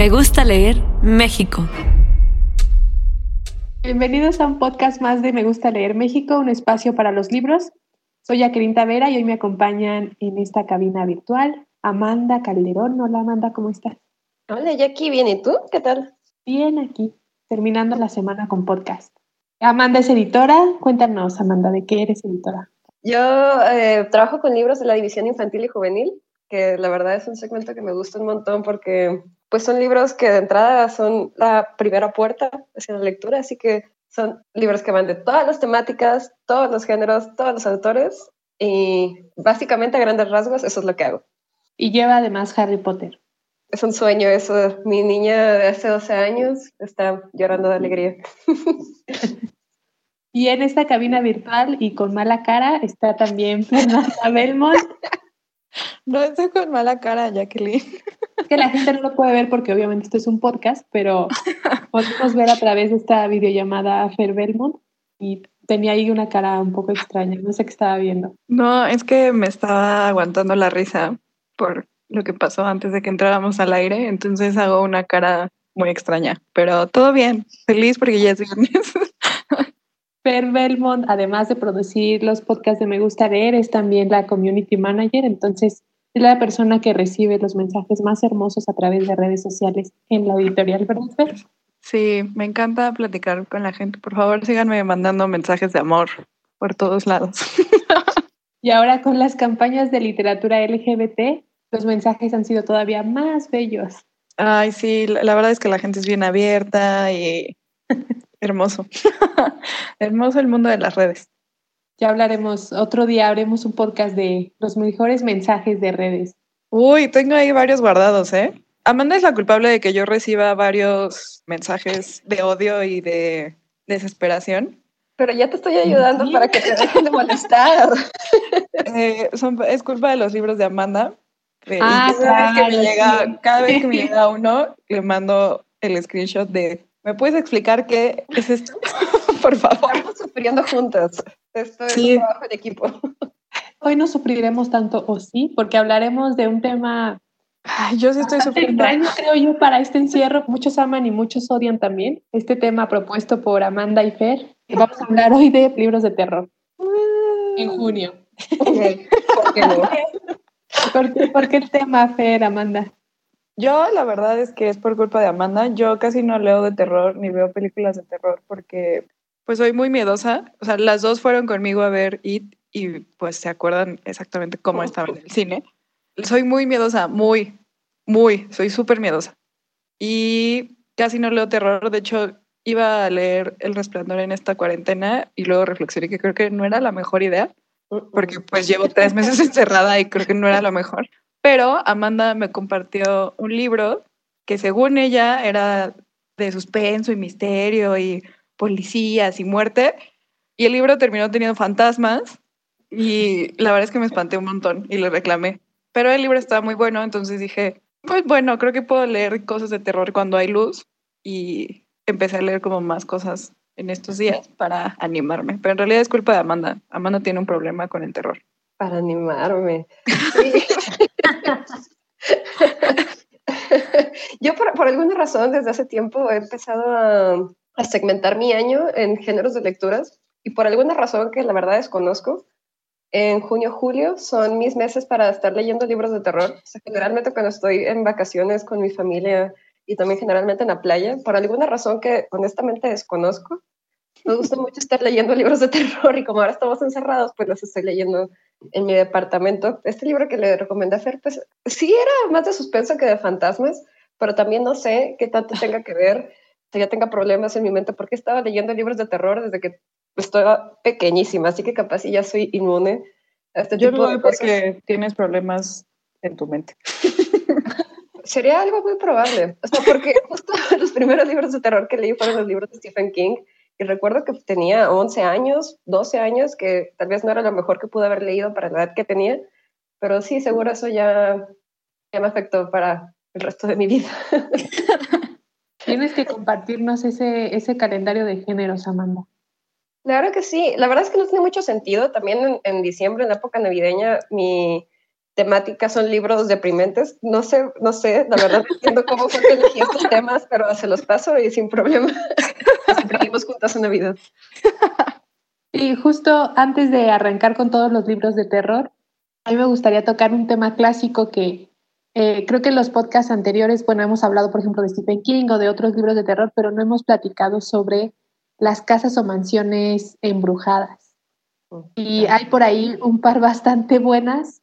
Me gusta leer México. Bienvenidos a un podcast más de Me gusta leer México, un espacio para los libros. Soy Jacqueline Tavera y hoy me acompañan en esta cabina virtual Amanda Calderón. Hola Amanda, ¿cómo estás? Hola Jackie, bien, ¿y tú? ¿Qué tal? Bien, aquí, terminando la semana con podcast. Amanda es editora. Cuéntanos, Amanda, ¿de qué eres editora? Yo eh, trabajo con libros de la división infantil y juvenil, que la verdad es un segmento que me gusta un montón porque pues son libros que de entrada son la primera puerta hacia la lectura, así que son libros que van de todas las temáticas, todos los géneros, todos los autores y básicamente a grandes rasgos eso es lo que hago. Y lleva además Harry Potter. Es un sueño eso. Mi niña de hace 12 años está llorando de alegría. y en esta cabina virtual y con mala cara está también Fernanda Belmont. No estoy con mala cara, Jacqueline. Es que la gente no lo puede ver porque obviamente esto es un podcast, pero podemos ver a través de esta videollamada a Fer Belmont y tenía ahí una cara un poco extraña, no sé qué estaba viendo. No, es que me estaba aguantando la risa por lo que pasó antes de que entráramos al aire, entonces hago una cara muy extraña, pero todo bien, feliz porque ya es viernes. Per Belmont, además de producir los podcasts de Me Gusta Leer, es también la community manager, entonces es la persona que recibe los mensajes más hermosos a través de redes sociales en la editorial, ¿verdad, Sí, me encanta platicar con la gente. Por favor, síganme mandando mensajes de amor por todos lados. y ahora con las campañas de literatura LGBT, los mensajes han sido todavía más bellos. Ay, sí, la verdad es que la gente es bien abierta y hermoso. hermoso el mundo de las redes. Ya hablaremos, otro día haremos un podcast de los mejores mensajes de redes. Uy, tengo ahí varios guardados, ¿eh? Amanda es la culpable de que yo reciba varios mensajes de odio y de desesperación. Pero ya te estoy ayudando para que te dejen de molestar. Eh, es culpa de los libros de Amanda. Ah, cada, vez que me llega, cada vez que me llega uno, le mando el screenshot de ¿Me puedes explicar qué es esto? Por favor. Estamos sufriendo juntas. Esto es un trabajo de equipo. Hoy no sufriremos tanto, o sí, porque hablaremos de un tema. Ay, yo sí estoy sufriendo. creo yo, para este encierro. Muchos aman y muchos odian también. Este tema propuesto por Amanda y Fer. Vamos a hablar hoy de libros de terror. En junio. ¿Por qué no? ¿Por qué, el tema, Fer, Amanda? Yo la verdad es que es por culpa de Amanda. Yo casi no leo de terror ni veo películas de terror porque pues soy muy miedosa. O sea, las dos fueron conmigo a ver It y pues se acuerdan exactamente cómo estaba en el cine. Soy muy miedosa, muy, muy, soy súper miedosa. Y casi no leo terror. De hecho, iba a leer El Resplandor en esta cuarentena y luego reflexioné que creo que no era la mejor idea porque pues llevo tres meses encerrada y creo que no era lo mejor. Pero Amanda me compartió un libro que según ella era de suspenso y misterio y policías y muerte. Y el libro terminó teniendo fantasmas y la verdad es que me espanté un montón y le reclamé. Pero el libro estaba muy bueno, entonces dije, pues bueno, creo que puedo leer cosas de terror cuando hay luz y empecé a leer como más cosas en estos días para animarme. Pero en realidad es culpa de Amanda. Amanda tiene un problema con el terror. Para animarme. Yo por, por, alguna razón desde hace tiempo he empezado a, segmentar mi año en géneros de lecturas y por alguna razón que la verdad desconozco, en junio, julio son mis meses para estar leyendo libros de terror. Generalmente cuando estoy en vacaciones con mi familia y también generalmente en la playa, por alguna razón que honestamente desconozco, me gusta mucho estar leyendo libros de terror y como ahora estamos encerrados, pues los estoy leyendo en mi departamento. Este libro que le recomendé a Fer, pues sí era más de suspenso que de fantasmas, pero también no sé qué tanto tenga que ver, si ya tenga problemas en mi mente, porque estaba leyendo libros de terror desde que estaba pequeñísima, así que capaz ya soy inmune a este Yo tipo de cosas. porque tienes problemas en tu mente. Sería algo muy probable. O sea, porque justo los primeros libros de terror que leí fueron los libros de Stephen King. Y recuerdo que tenía 11 años, 12 años, que tal vez no era lo mejor que pude haber leído para la edad que tenía. Pero sí, seguro eso ya, ya me afectó para el resto de mi vida. Tienes que compartirnos ese, ese calendario de géneros, Amanda. Claro que sí. La verdad es que no tiene mucho sentido. También en, diciembre, en la época navideña, mi temática son libros deprimentes. No sé, no sé, la verdad no entiendo cómo fue que elegí estos temas, pero se los paso y sin problema. Juntas en Navidad. Y justo antes de arrancar con todos los libros de terror, a mí me gustaría tocar un tema clásico que eh, creo que en los podcasts anteriores, bueno, hemos hablado, por ejemplo, de Stephen King o de otros libros de terror, pero no hemos platicado sobre las casas o mansiones embrujadas. Y hay por ahí un par bastante buenas.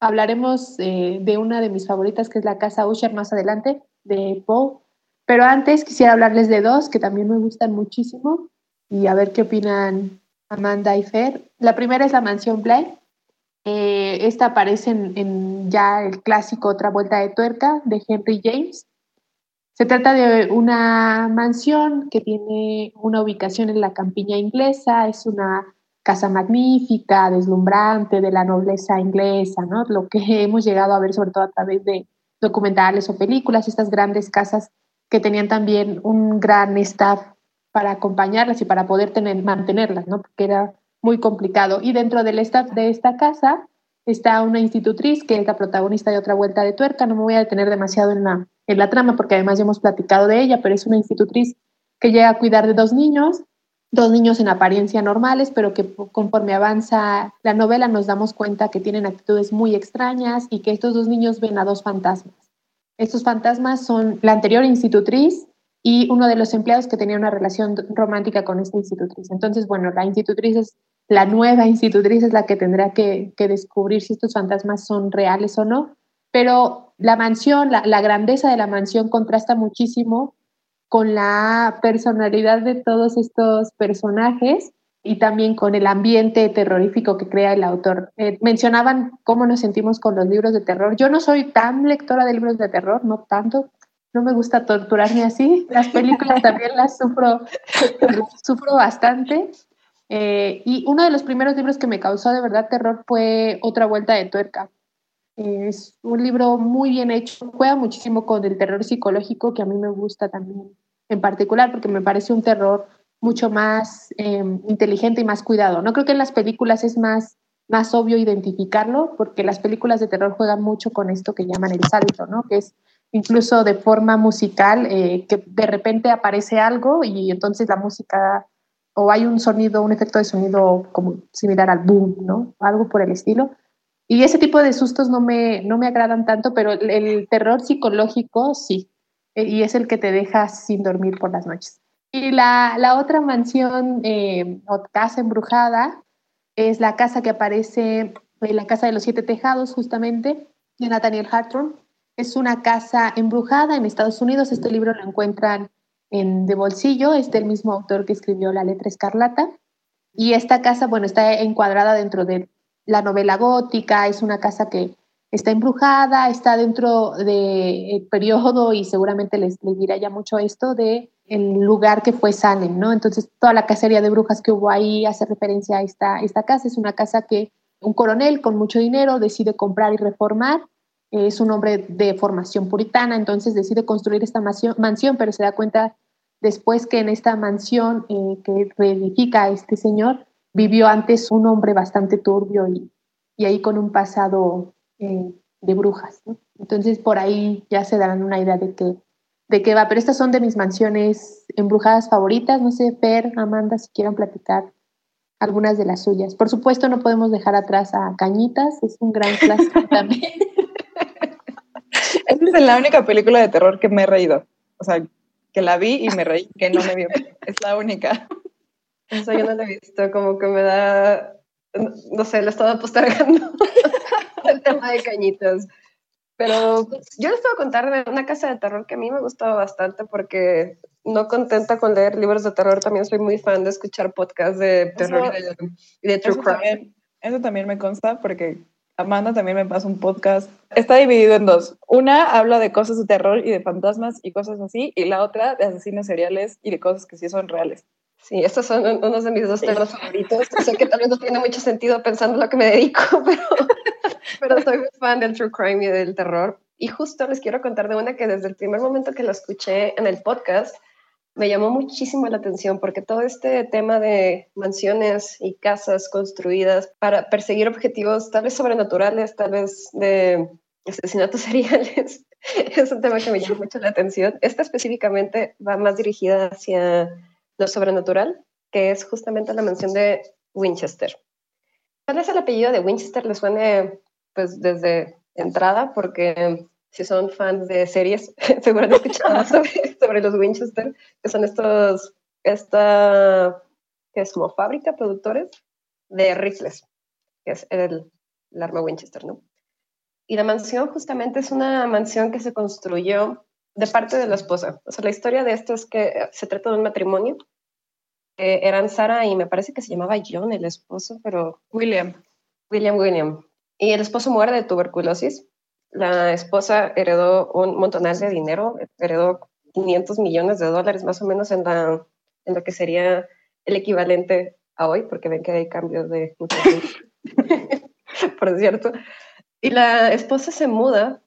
Hablaremos eh, de una de mis favoritas, que es la casa Usher más adelante, de Poe. Pero antes quisiera hablarles de dos que también me gustan muchísimo y a ver qué opinan Amanda y Fer. La primera es la mansión Bly, eh, esta aparece en, ya el clásico Otra Vuelta de Tuerca de Henry James. Se trata de una mansión que tiene una ubicación en la campiña inglesa, es una casa magnífica, deslumbrante de la nobleza inglesa, ¿no? Lo que hemos llegado a ver sobre todo a través de documentales o películas, estas grandes casas que tenían también un gran staff para acompañarlas y para poder tener, mantenerlas, ¿no? Porque era muy complicado. Y dentro del staff de esta casa está una institutriz que es la protagonista de otra vuelta de tuerca. No me voy a detener demasiado en la, en la trama porque además ya hemos platicado de ella, pero es una institutriz que llega a cuidar de dos niños, dos niños en apariencia normales, pero que conforme avanza la novela nos damos cuenta que tienen actitudes muy extrañas y que estos dos niños ven a dos fantasmas. Estos fantasmas son la anterior institutriz y uno de los empleados que tenía una relación romántica con esta institutriz. Entonces, bueno, la institutriz es la nueva institutriz es la que tendrá que, descubrir si estos fantasmas son reales o no, pero la mansión, la, grandeza de la mansión contrasta muchísimo con la personalidad de todos estos personajes y también con el ambiente terrorífico que crea el autor. Eh, mencionaban cómo nos sentimos con los libros de terror. Yo no soy tan lectora de libros de terror, no tanto, no me gusta torturarme así. Las películas también las sufro, sufro bastante, eh, y uno de los primeros libros que me causó de verdad terror fue Otra Vuelta de Tuerca. Es un libro muy bien hecho, juega muchísimo con el terror psicológico que a mí me gusta también en particular porque me parece un terror mucho más em, inteligente y más cuidado. No creo que en las películas es más, más obvio identificarlo porque las películas de terror juegan mucho con esto que llaman el salto, ¿no? que es incluso de forma musical, eh, que de repente aparece algo y entonces la música o hay un sonido, un efecto de sonido como similar al boom, ¿no? Algo por el estilo. Y ese tipo de sustos no me, no me agradan tanto, pero el, terror psicológico sí, e, y es el que te deja sin dormir por las noches. Y la, la otra mansión eh, o casa embrujada es la casa que aparece en la Casa de los Siete Tejados, justamente, de Nathaniel Hartron. Es una casa embrujada en Estados Unidos. Este libro lo encuentran en De Bolsillo, es del mismo autor que escribió La Letra Escarlata. Y esta casa, bueno, está encuadrada dentro de la novela gótica, es una casa que está embrujada, está dentro del periodo y seguramente les, dirá ya mucho esto de el lugar que fue Salem, ¿no? Entonces toda la cacería de brujas que hubo ahí hace referencia a esta, esta casa, es una casa que un coronel con mucho dinero decide comprar y reformar, es un hombre de formación puritana, entonces decide construir esta mansión, pero se da cuenta después que en esta mansión eh, que reedifica este señor vivió antes un hombre bastante turbio y, y ahí con un pasado eh, de brujas. Entonces por ahí ya se darán una idea de qué, de qué va. Pero estas son de mis mansiones embrujadas favoritas. No sé, Per, Amanda, si quieran platicar algunas de las suyas. Por supuesto, no podemos dejar atrás a Cañitas, es un gran clásico también. Esa es la única película de terror que me he reído. O sea, que la vi y me reí, que no me vio. Es la única. Eso yo no la he visto, como que me da, no sé, lo estaba postergando el tema de cañitas. Pero yo les puedo contar de una casa de terror que a mí me gustaba bastante porque no contenta con leer libros de terror, también soy muy fan de escuchar podcasts de terror y de, true crime. eso también me consta porque Amanda también me pasa un podcast. Está dividido en dos. Una habla de cosas de terror y de fantasmas y cosas así, y la otra de asesinos seriales y de cosas que sí son reales. Sí, estos son unos de mis dos temas favoritos. Sé que tal vez no tiene mucho sentido pensando en lo que me dedico, pero, pero soy muy fan del true crime y del terror. Y justo les quiero contar de una que desde el primer momento que lo escuché en el podcast, me llamó muchísimo la atención porque todo este tema de mansiones y casas construidas para perseguir objetivos tal vez sobrenaturales, tal vez de asesinatos seriales, es un tema que me llama mucho la atención. Esta específicamente va más dirigida hacia lo sobrenatural, que es justamente la mansión de Winchester. Tal vez el apellido de Winchester les suene pues desde entrada porque si son fans de series, seguro han escuchado sobre, los Winchester, que son estos, esta, que es como fábrica, productores de rifles, que es el, arma Winchester, ¿no? Y la mansión justamente es una mansión que se construyó de parte de la esposa. O sea, la historia de esto es que se trata de un matrimonio. eran Sara y me parece que se llamaba John, el esposo, pero... William. William William. Y el esposo muere de tuberculosis la esposa heredó un montonal de dinero, heredó 500 millones de dólares más o menos en, la, en lo que sería el equivalente a hoy, porque ven que hay cambios de por cierto. Y la esposa se muda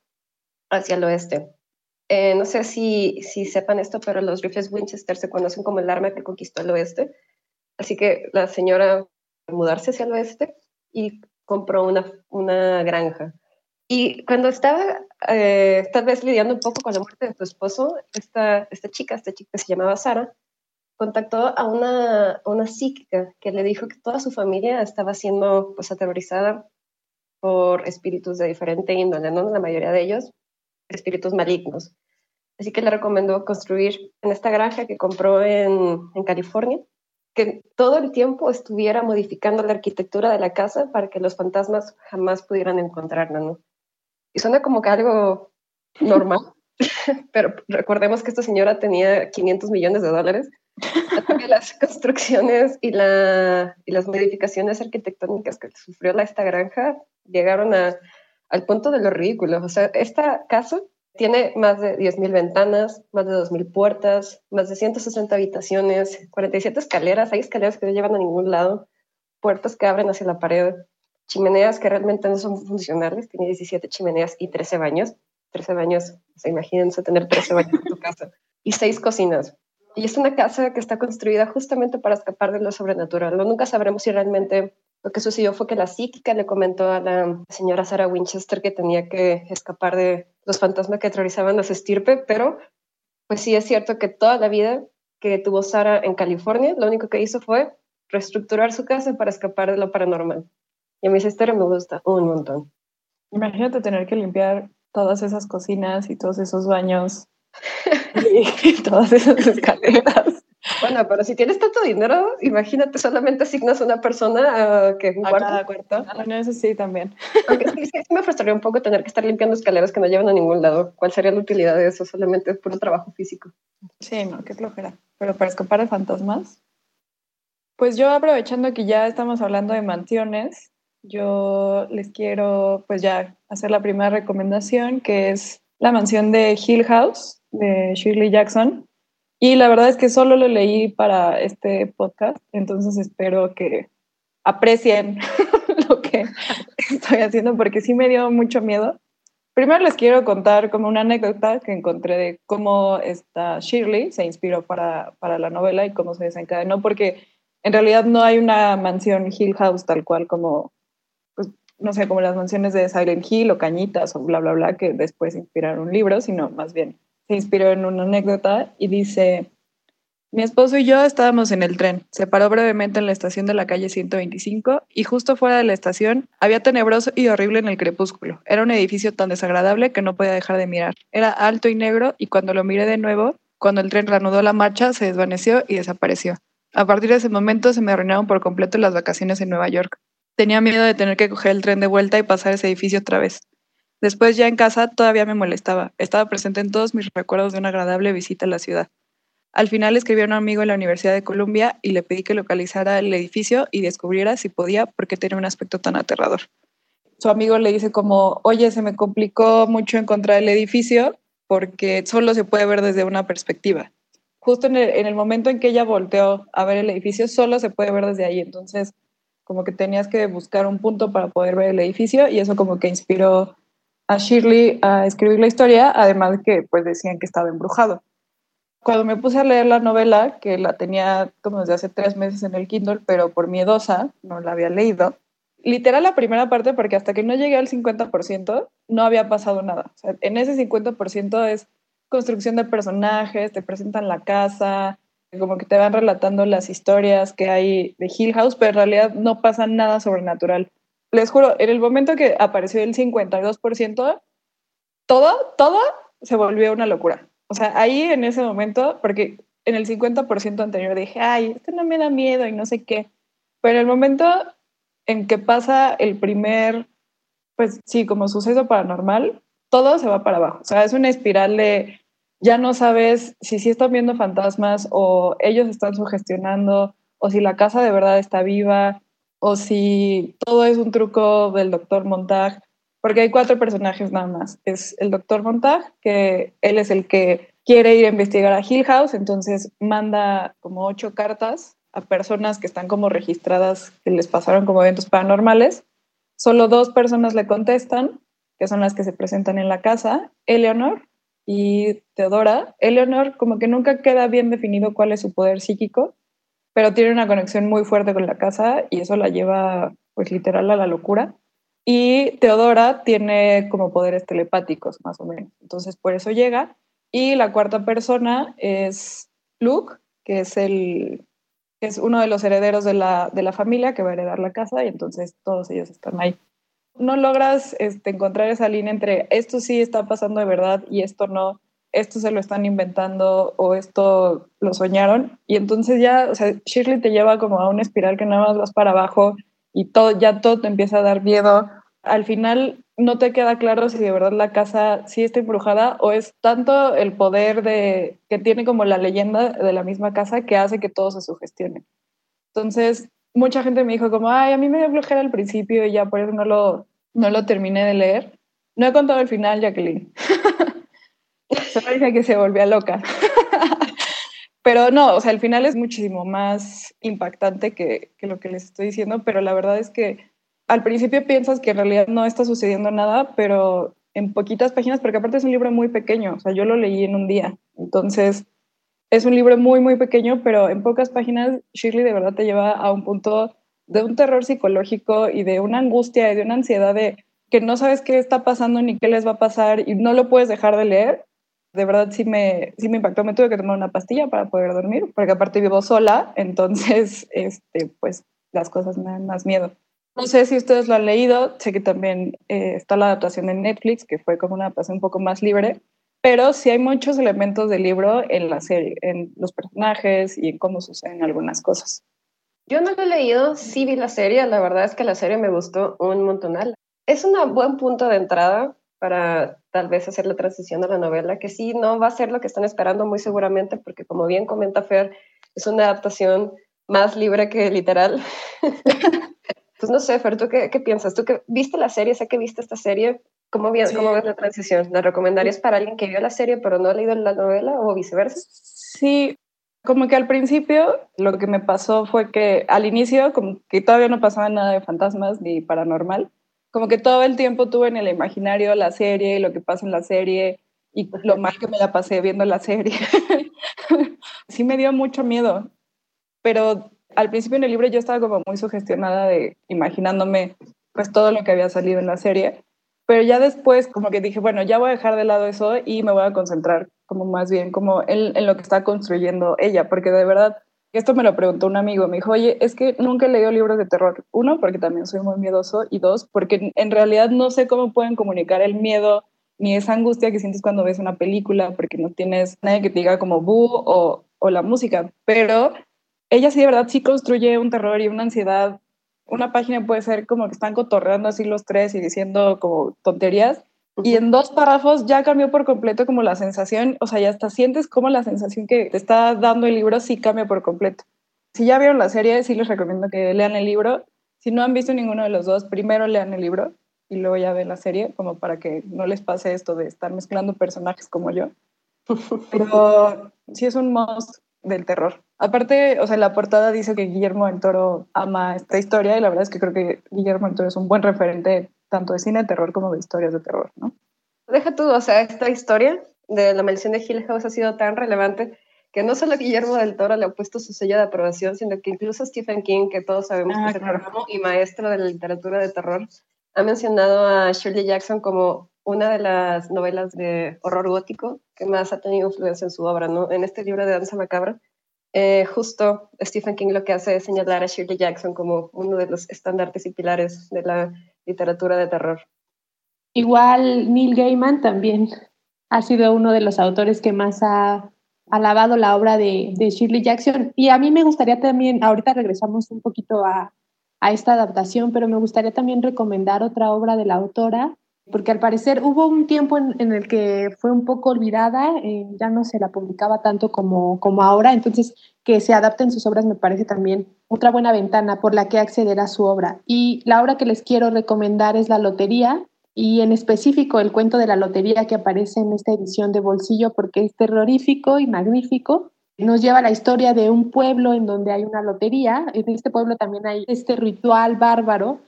hacia el oeste. Eh, no sé si, si sepan esto, pero los rifles Winchester se conocen como el arma que conquistó el oeste. Así que la señora mudarse hacia el oeste y compró una, una granja y cuando estaba eh, tal vez lidiando un poco con la muerte de tu esposo, esta, esta chica, esta chica que se llamaba Sara, contactó a una, una psíquica que le dijo que toda su familia estaba siendo pues aterrorizada por espíritus de diferente índole, ¿no? La mayoría de ellos, espíritus malignos. Así que le recomendó construir en esta granja que compró en, California, que todo el tiempo estuviera modificando la arquitectura de la casa para que los fantasmas jamás pudieran encontrarla, ¿no? Y suena como que algo normal, pero recordemos que esta señora tenía 500 millones de dólares. las construcciones y, y las modificaciones arquitectónicas que sufrió la, esta granja llegaron a, al punto de lo ridículo. O sea, esta casa tiene más de 10.000 ventanas, más de 2.000 puertas, más de 160 habitaciones, 47 escaleras. Hay escaleras que no llevan a ningún lado, puertas que abren hacia la pared chimeneas que realmente no son funcionales, tiene 17 chimeneas y 13 baños. 13 baños, o sea, imagínense tener 13 baños en tu casa. Y 6 cocinas. Y es una casa que está construida justamente para escapar de lo sobrenatural. Nunca sabremos si realmente lo que sucedió fue que la psíquica le comentó a la señora Sarah Winchester que tenía que escapar de los fantasmas que aterrorizaban su estirpe, pero pues sí es cierto que toda la vida que tuvo Sara en California, lo único que hizo fue reestructurar su casa para escapar de lo paranormal. Y a mí esa historia me gusta un montón. Imagínate tener que limpiar todas esas cocinas y todos esos baños y todas esas escaleras. Bueno, pero si tienes tanto dinero, imagínate solamente asignas a una persona uh, que un a cuarto. Cada cuarto. Ah, no, eso sí, también. Aunque sí, sí, me frustraría un poco tener que estar limpiando escaleras que no llevan a ningún lado. ¿Cuál sería la utilidad de eso? Solamente es puro trabajo físico. Sí, no, qué flojera. Pero para escapar de fantasmas. Pues yo aprovechando que ya estamos hablando de mansiones, yo les quiero pues ya hacer la primera recomendación, que es la mansión de Hill House de Shirley Jackson. Y la verdad es que solo lo leí para este podcast, entonces espero que aprecien lo que estoy haciendo porque sí me dio mucho miedo. Primero les quiero contar como una anécdota que encontré de cómo esta Shirley se inspiró para, para la novela y cómo se desencadenó, porque en realidad no hay una mansión Hill House tal cual como no sé, como las mansiones de Silent Hill o Cañitas o bla, bla, bla, que después inspiraron un libro, sino más bien se inspiró en una anécdota y dice, mi esposo y yo estábamos en el tren, se paró brevemente en la estación de la calle 125 y justo fuera de la estación había tenebroso y horrible en el crepúsculo. Era un edificio tan desagradable que no podía dejar de mirar. Era alto y negro y cuando lo miré de nuevo, cuando el tren reanudó la marcha, se desvaneció y desapareció. A partir de ese momento se me arruinaron por completo las vacaciones en Nueva York. Tenía miedo de tener que coger el tren de vuelta y pasar ese edificio otra vez. Después ya en casa todavía me molestaba. Estaba presente en todos mis recuerdos de una agradable visita a la ciudad. Al final escribí a un amigo en la Universidad de Columbia y le pedí que localizara el edificio y descubriera si podía porque tenía un aspecto tan aterrador. su amigo le dice como, oye, se me complicó mucho encontrar el edificio porque solo se puede ver desde una perspectiva. Justo en el, en el momento en que ella volteó a ver el edificio, solo se puede ver desde ahí. Entonces, como que tenías que buscar un punto para poder ver el edificio y eso como que inspiró a Shirley a escribir la historia, además de que pues decían que estaba embrujado. Cuando me puse a leer la novela, que la tenía como desde hace tres meses en el Kindle, pero por miedosa no la había leído, literal la primera parte, porque hasta que no llegué al 50%, no había pasado nada. En ese 50% es construcción de personajes, te presentan la casa, como que te van relatando las historias que hay de Hill House, pero en realidad no pasa nada sobrenatural. Les juro, en el momento que apareció el 52%, todo, todo se volvió una locura. O sea, ahí en ese momento, porque en el 50% anterior dije, ay, esto no me da miedo y no sé qué. Pero en el momento en que pasa el primer, pues sí, como suceso paranormal, todo se va para abajo. O sea, es una espiral de ya no sabes si sí están viendo fantasmas o ellos están sugestionando o si la casa de verdad está viva o si todo es un truco del doctor Montag, porque hay cuatro personajes nada más. Es el doctor Montag, que él es el que quiere ir a investigar a Hill House, entonces manda como ocho cartas a personas que están como registradas que les pasaron como eventos paranormales. Solo dos personas le contestan, que son las que se presentan en la casa, Eleanor, y Teodora. Eleanor como que nunca queda bien definido cuál es su poder psíquico, pero tiene una conexión muy fuerte con la casa y eso la lleva pues literal a la locura. Y Teodora tiene como poderes telepáticos, más o menos. Entonces por eso llega. Y la cuarta persona es Luke, que es el es uno de los herederos de la, de la familia que va a heredar la casa y entonces todos ellos están ahí no logras este, encontrar esa línea entre esto sí está pasando de verdad y esto no, esto se lo están inventando o esto lo soñaron. Y entonces ya, o sea, Shirley te lleva como a una espiral que nada más vas para abajo y todo, ya todo te empieza a dar miedo. Al final no te queda claro si de verdad la casa sí está embrujada o es tanto el poder de que tiene como la leyenda de la misma casa que hace que todo se sugestione. Entonces, mucha gente me dijo como, ay, a mí me dio flojera al principio y ya por eso no lo, no lo terminé de leer. No he contado el final, Jacqueline. Solo dije que se volvía loca. pero no, o sea, el final es muchísimo más impactante que, que lo que les estoy diciendo, pero la verdad es que al principio piensas que en realidad no está sucediendo nada, pero en poquitas páginas, porque aparte es un libro muy pequeño, o sea, yo lo leí en un día. Entonces, es un libro muy, muy pequeño, pero en pocas páginas Shirley de verdad te lleva a un punto de un terror psicológico y de una angustia y de una ansiedad de que no sabes qué está pasando ni qué les va a pasar y no lo puedes dejar de leer. De verdad sí me, sí me impactó, me tuve que tomar una pastilla para poder dormir, porque aparte vivo sola, entonces este, pues las cosas me dan más miedo. No sé si ustedes lo han leído, sé que también eh, está la adaptación en Netflix, que fue como una adaptación un poco más libre, pero sí hay muchos elementos del libro en la serie, en los personajes y en cómo suceden algunas cosas. Yo no lo he leído, sí vi la serie, la verdad es que la serie me gustó un montonal. Es un buen punto de entrada para tal vez hacer la transición a la novela, que sí no va a ser lo que están esperando muy seguramente, porque como bien comenta Fer, es una adaptación más libre que literal. pues no sé, Fer, ¿tú qué, qué, piensas? ¿Tú que viste la serie? Sé que viste esta serie. ¿Cómo, ves, ¿Cómo ves la transición? ¿La recomendarías para alguien que vio la serie pero no ha leído la novela o viceversa? Sí, como que al principio lo que me pasó fue que al inicio, como que todavía no pasaba nada de fantasmas ni paranormal, como que todo el tiempo tuve en el imaginario la serie y lo que pasa en la serie y lo mal que me la pasé viendo la serie. sí me dio mucho miedo, pero al principio en el libro yo estaba como muy sugestionada de imaginándome pues todo lo que había salido en la serie pero ya después como que dije, bueno, ya voy a dejar de lado eso y me voy a concentrar como más bien como en, en lo que está construyendo ella, porque de verdad, esto me lo preguntó un amigo, me dijo, oye, es que nunca he leído libros de terror. Uno, porque también soy muy miedoso, y dos, porque en realidad no sé cómo pueden comunicar el miedo ni esa angustia que sientes cuando ves una película, porque no tienes nadie que te diga como bu o, o la música, pero ella sí de verdad sí construye un terror y una ansiedad una página puede ser como que están cotorreando así los tres y diciendo como tonterías. Y en dos párrafos ya cambió por completo como la sensación, o sea, ya hasta sientes como la sensación que te está dando el libro sí cambia por completo. Si ya vieron la serie, sí les recomiendo que lean el libro. Si no han visto ninguno de los dos, primero lean el libro, y luego ya ven la serie, como para que no les pase esto de estar mezclando personajes como yo. Pero sí es un must del terror. Aparte, o sea, la portada dice que Guillermo del Toro ama esta historia y la verdad es que creo que Guillermo del Toro es un buen referente tanto de cine de terror como de historias de terror, ¿no? Deja tú, o sea, esta historia de la maldición de Hill House ha sido tan relevante que no solo Guillermo del Toro le ha puesto su sello de aprobación, sino que incluso Stephen King, que todos sabemos que es el y maestro de la literatura de terror, ha mencionado a Shirley Jackson como una de las novelas de horror gótico que más ha tenido influencia en su obra, ¿no? En este libro de Danza Macabra, eh, justo Stephen King lo que hace es señalar a Shirley Jackson como uno de los estandartes y pilares de la literatura de terror. Igual Neil Gaiman también ha sido uno de los autores que más ha alabado la obra de, Shirley Jackson. Y a mí me gustaría también, ahorita regresamos un poquito a, a esta adaptación, pero me gustaría también recomendar otra obra de la autora, porque al parecer hubo un tiempo en, el que fue un poco olvidada, eh, ya no se la publicaba tanto como, como ahora, entonces que se adapten sus obras me parece también otra buena ventana por la que acceder a su obra. Y la obra que les quiero recomendar es La Lotería, y en específico el cuento de la lotería que aparece en esta edición de Bolsillo porque es terrorífico y magnífico. Nos lleva a la historia de un pueblo en donde hay una lotería. En este pueblo también hay este ritual bárbaro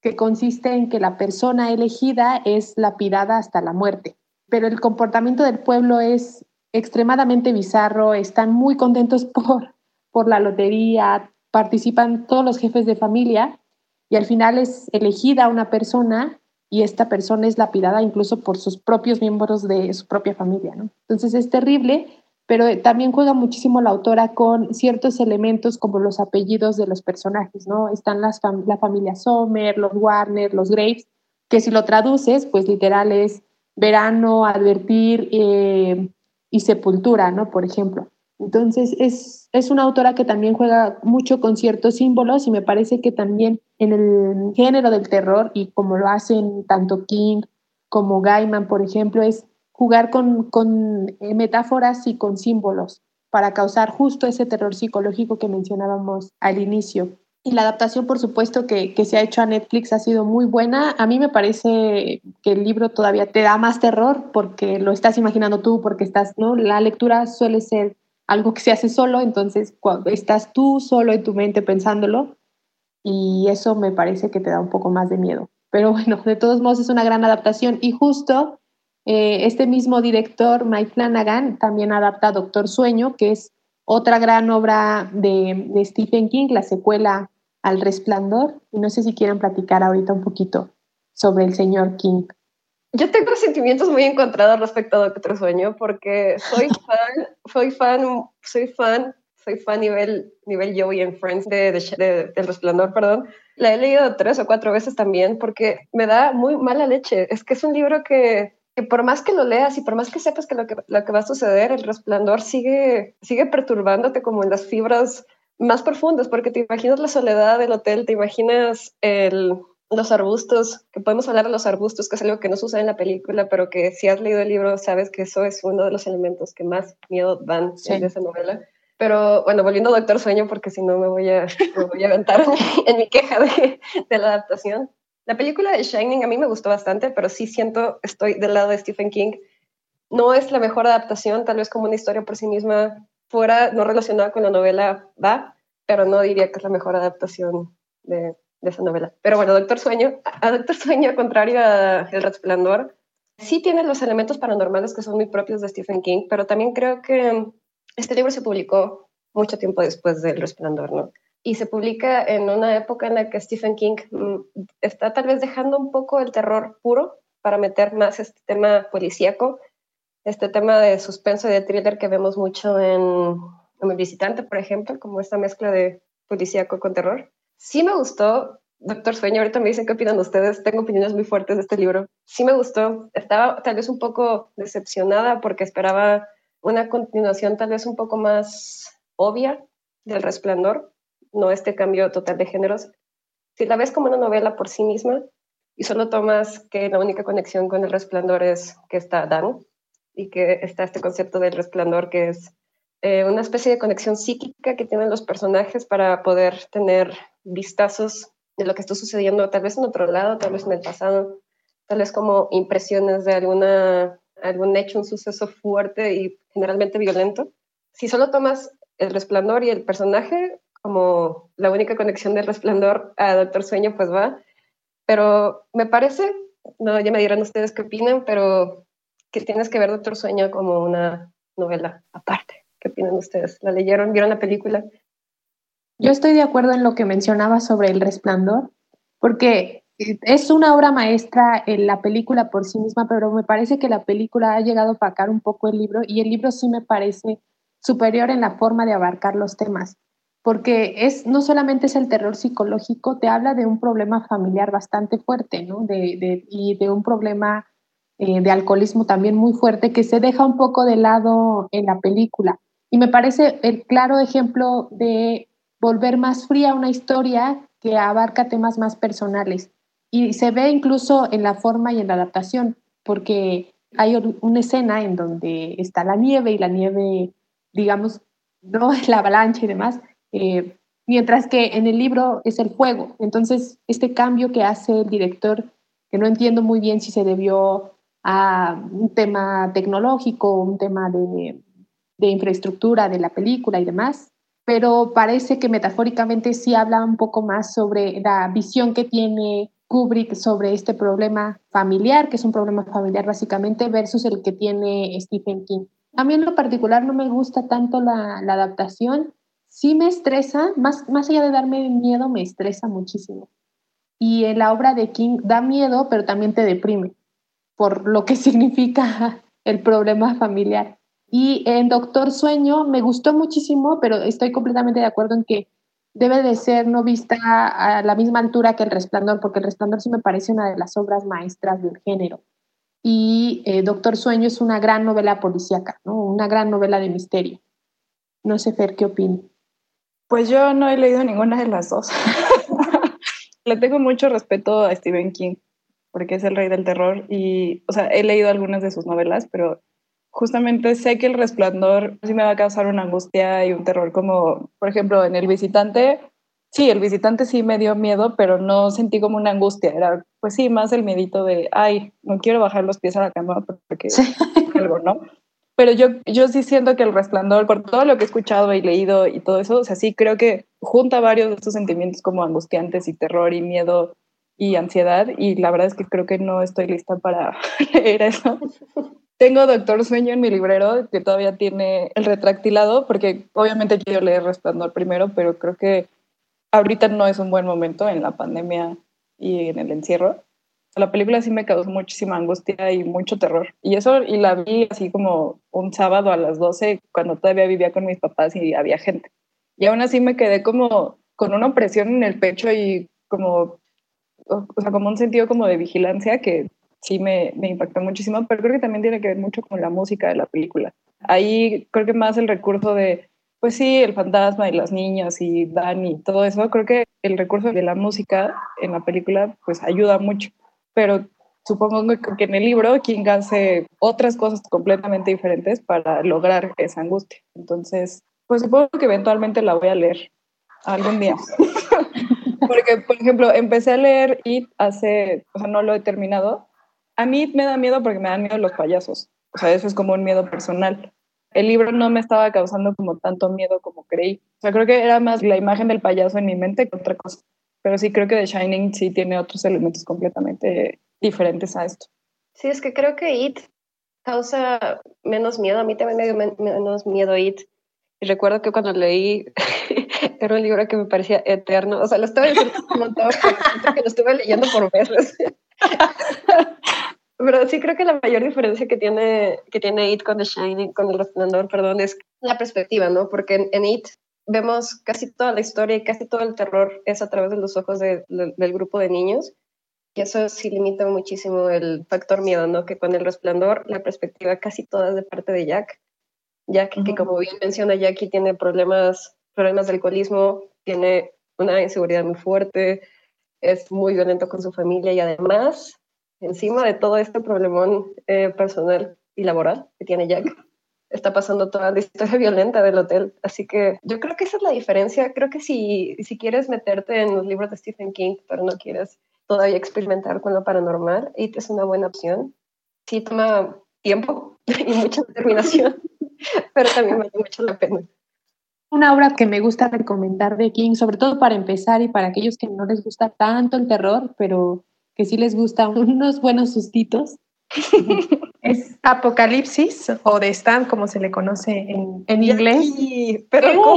que consiste en que la persona elegida es lapidada hasta la muerte. Pero el comportamiento del pueblo es extremadamente bizarro, están muy contentos por, por la lotería, participan todos los jefes de familia y al final es elegida una persona y esta persona es lapidada incluso por sus propios miembros de su propia familia. ¿no? Entonces es terrible, pero también juega muchísimo la autora con ciertos elementos como los apellidos de los personajes, ¿no? Están las la familia Sommer, los Warner, los Graves, que si lo traduces, pues literal es verano, advertir eh, y sepultura, ¿no? Por ejemplo. Entonces es, es una autora que también juega mucho con ciertos símbolos y me parece que también en el género del terror y como lo hacen tanto King como Gaiman, por ejemplo, es jugar con, con eh, metáforas y con símbolos para causar justo ese terror psicológico que mencionábamos al inicio. Y la adaptación, por supuesto, que, que, se ha hecho a Netflix ha sido muy buena. A mí me parece que el libro todavía te da más terror porque lo estás imaginando tú, porque estás, ¿no? La lectura suele ser algo que se hace solo, entonces cuando estás tú solo en tu mente pensándolo y eso me parece que te da un poco más de miedo. Pero bueno, de todos modos es una gran adaptación y justo eh, este mismo director, Mike Flanagan, también adapta Doctor Sueño, que es otra gran obra de, Stephen King, la secuela al Resplandor. Y no sé si quieren platicar ahorita un poquito sobre el señor King. Yo tengo sentimientos muy encontrados respecto a Doctor Sueño porque soy fan, soy fan, soy fan, soy fan nivel, nivel Joey en Friends de, de, del Resplandor, perdón. La he leído tres o cuatro veces también porque me da muy mala leche. Es que es un libro que por más que lo leas y por más que sepas que lo que, lo que va a suceder, el resplandor sigue, sigue perturbándote como en las fibras más profundas, porque te imaginas la soledad del hotel, te imaginas el, los arbustos, que podemos hablar de los arbustos, que es algo que no sucede en la película, pero que si has leído el libro sabes que eso es uno de los elementos que más miedo dan en esa novela. Pero bueno, volviendo a Doctor Sueño, porque si no me voy a, me voy a aventar en mi queja de, de la adaptación. La película de Shining a mí me gustó bastante, pero sí siento, estoy del lado de Stephen King. No es la mejor adaptación, tal vez como una historia por sí misma, fuera, no relacionada con la novela, va, pero no diría que es la mejor adaptación de, esa novela. Pero bueno, Doctor Sueño, a Doctor Sueño, contrario a El Resplandor, sí tiene los elementos paranormales que son muy propios de Stephen King, pero también creo que este libro se publicó mucho tiempo después del Resplandor, ¿no? Y se publica en una época en la que Stephen King mm, está tal vez dejando un poco el terror puro para meter más este tema policíaco, este tema de suspenso y de thriller que vemos mucho en, en El Visitante, por ejemplo, como esta mezcla de policíaco con terror. Sí me gustó, Doctor Sueño, ahorita me dicen qué opinan ustedes, tengo opiniones muy fuertes de este libro. Sí me gustó, estaba tal vez un poco decepcionada porque esperaba una continuación tal vez un poco más obvia del resplandor, no este cambio total de géneros. Si la ves como una novela por sí misma y solo tomas que la única conexión con el resplandor es que está Dan y que está este concepto del resplandor que es eh, una especie de conexión psíquica que tienen los personajes para poder tener vistazos de lo que está sucediendo, tal vez en otro lado, tal vez en el pasado, tal vez como impresiones de alguna, algún hecho, un suceso fuerte y generalmente violento. Si solo tomas el resplandor y el personaje como la única conexión del resplandor a Doctor Sueño, pues va. Pero me parece, no, ya me dirán ustedes qué opinan, pero que tienes que ver Doctor Sueño como una novela aparte. ¿Qué opinan ustedes? ¿La leyeron? ¿Vieron la película? Yo estoy de acuerdo en lo que mencionaba sobre El Resplandor, porque es una obra maestra en la película por sí misma, pero me parece que la película ha llegado a opacar un poco el libro y el libro sí me parece superior en la forma de abarcar los temas, porque es no solamente es el terror psicológico, te habla de un problema familiar bastante fuerte, ¿no? De, y de un problema eh, de alcoholismo también muy fuerte que se deja un poco de lado en la película. Y me parece el claro ejemplo de volver más fría una historia que abarca temas más personales. Y se ve incluso en la forma y en la adaptación, porque hay una escena en donde está la nieve y la nieve, digamos, no la avalancha y demás, eh, mientras que en el libro es el fuego. Entonces, este cambio que hace el director, que no entiendo muy bien si se debió a un tema tecnológico, un tema de, infraestructura de la película y demás, pero parece que metafóricamente sí habla un poco más sobre la visión que tiene Kubrick sobre este problema familiar, que es un problema familiar básicamente, versus el que tiene Stephen King. A mí en lo particular no me gusta tanto la adaptación, sí me estresa, más, más allá de darme miedo, me estresa muchísimo. Y en la obra de King da miedo, pero también te deprime, por lo que significa el problema familiar. Y en Doctor Sueño me gustó muchísimo, pero estoy completamente de acuerdo en que debe de ser no vista a la misma altura que El Resplandor, porque El Resplandor sí me parece una de las obras maestras del género. Y eh, Doctor Sueño es una gran novela policíaca, ¿no? una gran novela de misterio. No sé, Fer, ¿qué opinas? Pues yo no he leído ninguna de las dos. Le tengo mucho respeto a Stephen King, porque es el rey del terror y, o sea, he leído algunas de sus novelas, pero justamente sé que el resplandor sí me va a causar una angustia y un terror como, por ejemplo, en El visitante, sí, el visitante sí me dio miedo, pero no sentí como una angustia, era pues sí, más el miedito de, ay, no quiero bajar los pies a la cama porque sí. algo, ¿no? Pero yo, yo sí siento que el resplandor, por todo lo que he escuchado y leído y todo eso, o sea, sí creo que junta varios de estos sentimientos como angustiantes y terror y miedo y ansiedad y la verdad es que creo que no estoy lista para leer eso. Tengo Doctor Sueño en mi librero que todavía tiene el retractilado porque obviamente quiero leer Resplandor primero, pero creo que ahorita no es un buen momento en la pandemia y en el encierro. La película sí me causó muchísima angustia y mucho terror. Y eso, y la vi así como un sábado a las 12 cuando todavía vivía con mis papás y había gente. Y aún así me quedé como con una opresión en el pecho y como, o sea, como un sentido como de vigilancia que sí me, me, impactó muchísimo, pero creo que también tiene que ver mucho con la música de la película. Ahí creo que más el recurso de, pues sí, el fantasma y las niñas y Dani y todo eso, creo que el recurso de la música en la película pues ayuda mucho, pero supongo que en el libro King hace otras cosas completamente diferentes para lograr esa angustia. Entonces, pues supongo que eventualmente la voy a leer algún día. Porque, por ejemplo, empecé a leer It hace, o sea, no lo he terminado, a mí me da miedo porque me dan miedo los payasos. O sea, eso es como un miedo personal. El libro no me estaba causando como tanto miedo como creí. O sea, creo que era más la imagen del payaso en mi mente que otra cosa. Pero sí creo que The Shining sí tiene otros elementos completamente diferentes a esto. Sí, es que creo que It causa menos miedo. A mí también me dio menos miedo It. Y recuerdo que cuando leí, era un libro que me parecía eterno. O sea, lo estaba un montón, que lo estuve leyendo por veces. Pero sí creo que la mayor diferencia que tiene, que tiene It con The Shining, con El Resplandor, perdón, es la perspectiva, ¿no? Porque en, It vemos casi toda la historia y casi todo el terror es a través de los ojos del grupo de niños. Y eso sí limita muchísimo el factor miedo, ¿no? Que con El Resplandor la perspectiva casi toda es de parte de Jack. Jack, que como bien menciona Jackie, tiene problemas, problemas de alcoholismo, tiene una inseguridad muy fuerte, es muy violento con su familia y además, encima de todo este problemón eh, personal y laboral que tiene Jack, está pasando toda la historia violenta del hotel. Así que yo creo que esa es la diferencia. Creo que si, si quieres meterte en los libros de Stephen King, pero no quieres todavía experimentar con lo paranormal, It es una buena opción. Sí toma tiempo y mucha determinación, pero también vale mucho la pena. Una obra que me gusta recomendar de King, sobre todo para empezar y para aquellos que no les gusta tanto el terror, pero que sí les gusta unos buenos sustitos, es Apocalipsis o The Stand, como se le conoce en, en inglés. Sí, pero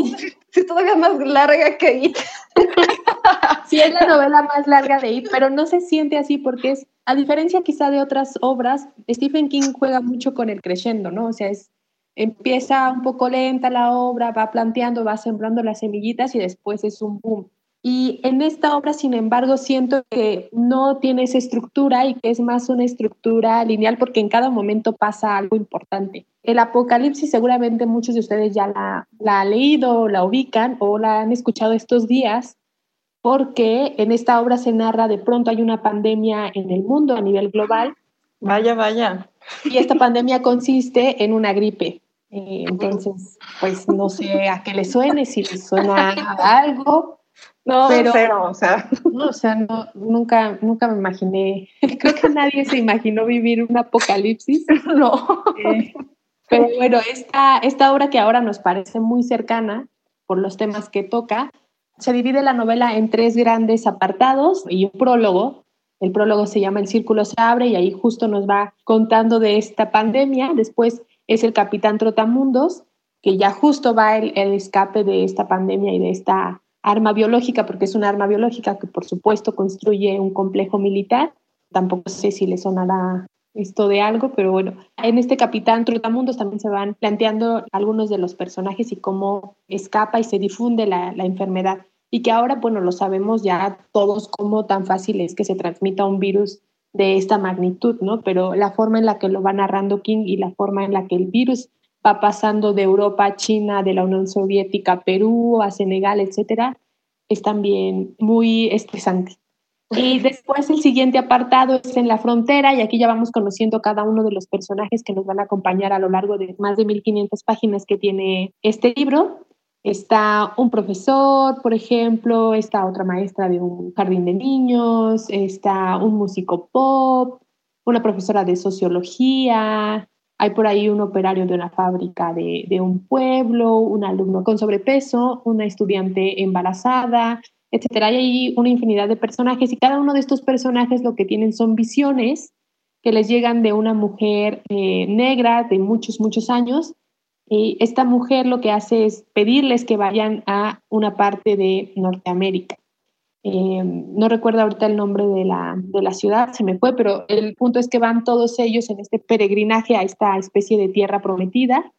es todavía más larga que It. sí, es la novela más larga de It, pero no se siente así porque es, a diferencia quizá de otras obras, Stephen King juega mucho con el creyendo, ¿no? O sea, es empieza un poco lenta la obra, va planteando, va sembrando las semillitas y después es un boom. Y en esta obra, sin embargo, siento que no tiene esa estructura y que es más una estructura lineal porque en cada momento pasa algo importante. El Apocalipsis seguramente muchos de ustedes ya la, la han leído, la ubican o la han escuchado estos días porque en esta obra se narra de pronto hay una pandemia en el mundo a nivel global. Vaya, vaya. Y esta pandemia consiste en una gripe. Eh, entonces, pues no sé a qué le suene, si le suena a algo. No, pero, cero, o sea. No, o sea, no, nunca, nunca me imaginé, creo que nadie se imaginó vivir un apocalipsis. No. Eh, pero bueno, esta, esta obra que ahora nos parece muy cercana por los temas que toca, se divide la novela en tres grandes apartados y un prólogo el prólogo se llama El Círculo se abre y ahí justo nos va contando de esta pandemia. Después es el Capitán Trotamundos, que ya justo va el, escape de esta pandemia y de esta arma biológica, porque es una arma biológica que por supuesto construye un complejo militar. Tampoco sé si le sonará esto de algo, pero bueno, en este Capitán Trotamundos también se van planteando algunos de los personajes y cómo escapa y se difunde la, enfermedad y que ahora, bueno, lo sabemos ya todos cómo tan fácil es que se transmita un virus de esta magnitud, ¿no? Pero la forma en la que lo va narrando King y la forma en la que el virus va pasando de Europa a China, de la Unión Soviética a Perú, a Senegal, etcétera, es también muy estresante. Y después el siguiente apartado es en la frontera y aquí ya vamos conociendo cada uno de los personajes que nos van a acompañar a lo largo de más de 1500 páginas que tiene este libro. Está un profesor, por ejemplo, está otra maestra de un jardín de niños, está un músico pop, una profesora de sociología, hay por ahí un operario de una fábrica de, un pueblo, un alumno con sobrepeso, una estudiante embarazada, etcétera. Hay ahí una infinidad de personajes y cada uno de estos personajes lo que tienen son visiones que les llegan de una mujer eh, negra de muchos, muchos años y esta mujer lo que hace es pedirles que vayan a una parte de Norteamérica. Eh, no recuerdo ahorita el nombre de la, de la ciudad, se me fue, pero el punto es que van todos ellos en este peregrinaje a esta especie de tierra prometida,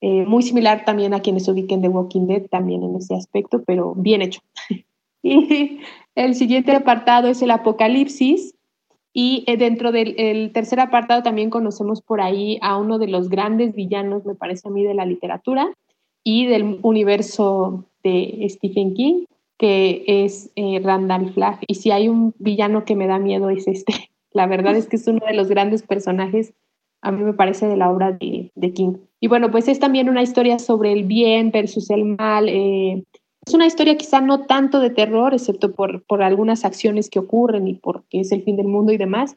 eh, muy similar también a quienes ubiquen de Walking Dead, también en ese aspecto, pero bien hecho. y el siguiente apartado es el Apocalipsis, y eh, dentro del tercer apartado también conocemos por ahí a uno de los grandes villanos, me parece a mí, de la literatura y del universo de Stephen King, que es eh, Randall Flagg. Y si hay un villano que me da miedo es este. La verdad es que es uno de los grandes personajes, a mí me parece, de la obra de, King. Y bueno, pues es también una historia sobre el bien versus el mal. Eh, es una historia quizá no tanto de terror, excepto por, por algunas acciones que ocurren y porque es el fin del mundo y demás,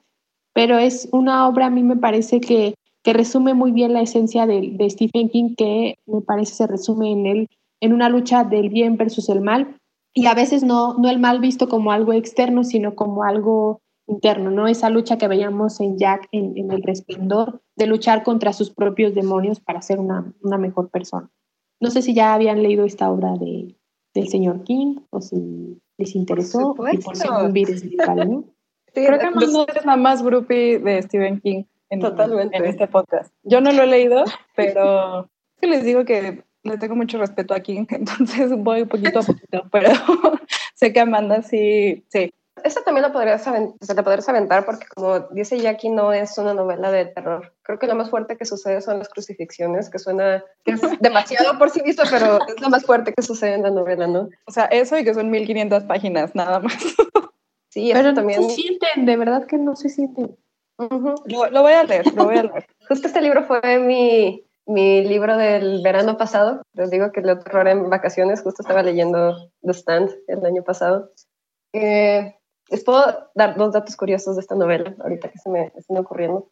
pero es una obra, a mí me parece que, que resume muy bien la esencia de, de, Stephen King, que me parece se resume en él, en una lucha del bien versus el mal, y a veces no, no el mal visto como algo externo, sino como algo interno, ¿no? Esa lucha que veíamos en Jack en, en El Resplandor, de luchar contra sus propios demonios para ser una, una mejor persona. No sé si ya habían leído esta obra de, del señor King o si les interesó y por ser un virus ¿no? Creo que no es la más groupie de Stephen King en, en este podcast. Yo no lo he leído, pero les digo que le tengo mucho respeto a King, entonces voy poquito a poquito, pero sé que Amanda sí, sí, esta también la podrías, se la podrías aventar porque como dice Jackie, no es una novela de terror. Creo que lo más fuerte que sucede son las crucifixiones, que suena que es demasiado por sí mismo, pero es lo más fuerte que sucede en la novela, ¿no? O sea, eso y que son 1500 páginas, nada más. Sí, pero también... no se sienten, de verdad que no se sienten. lo, voy a leer, lo voy a leer. Justo este libro fue mi, mi libro del verano pasado. Les digo que leo terror en vacaciones. Justo estaba leyendo The Stand el año pasado. Eh, les puedo dar dos datos curiosos de esta novela, ahorita que se me están ocurriendo.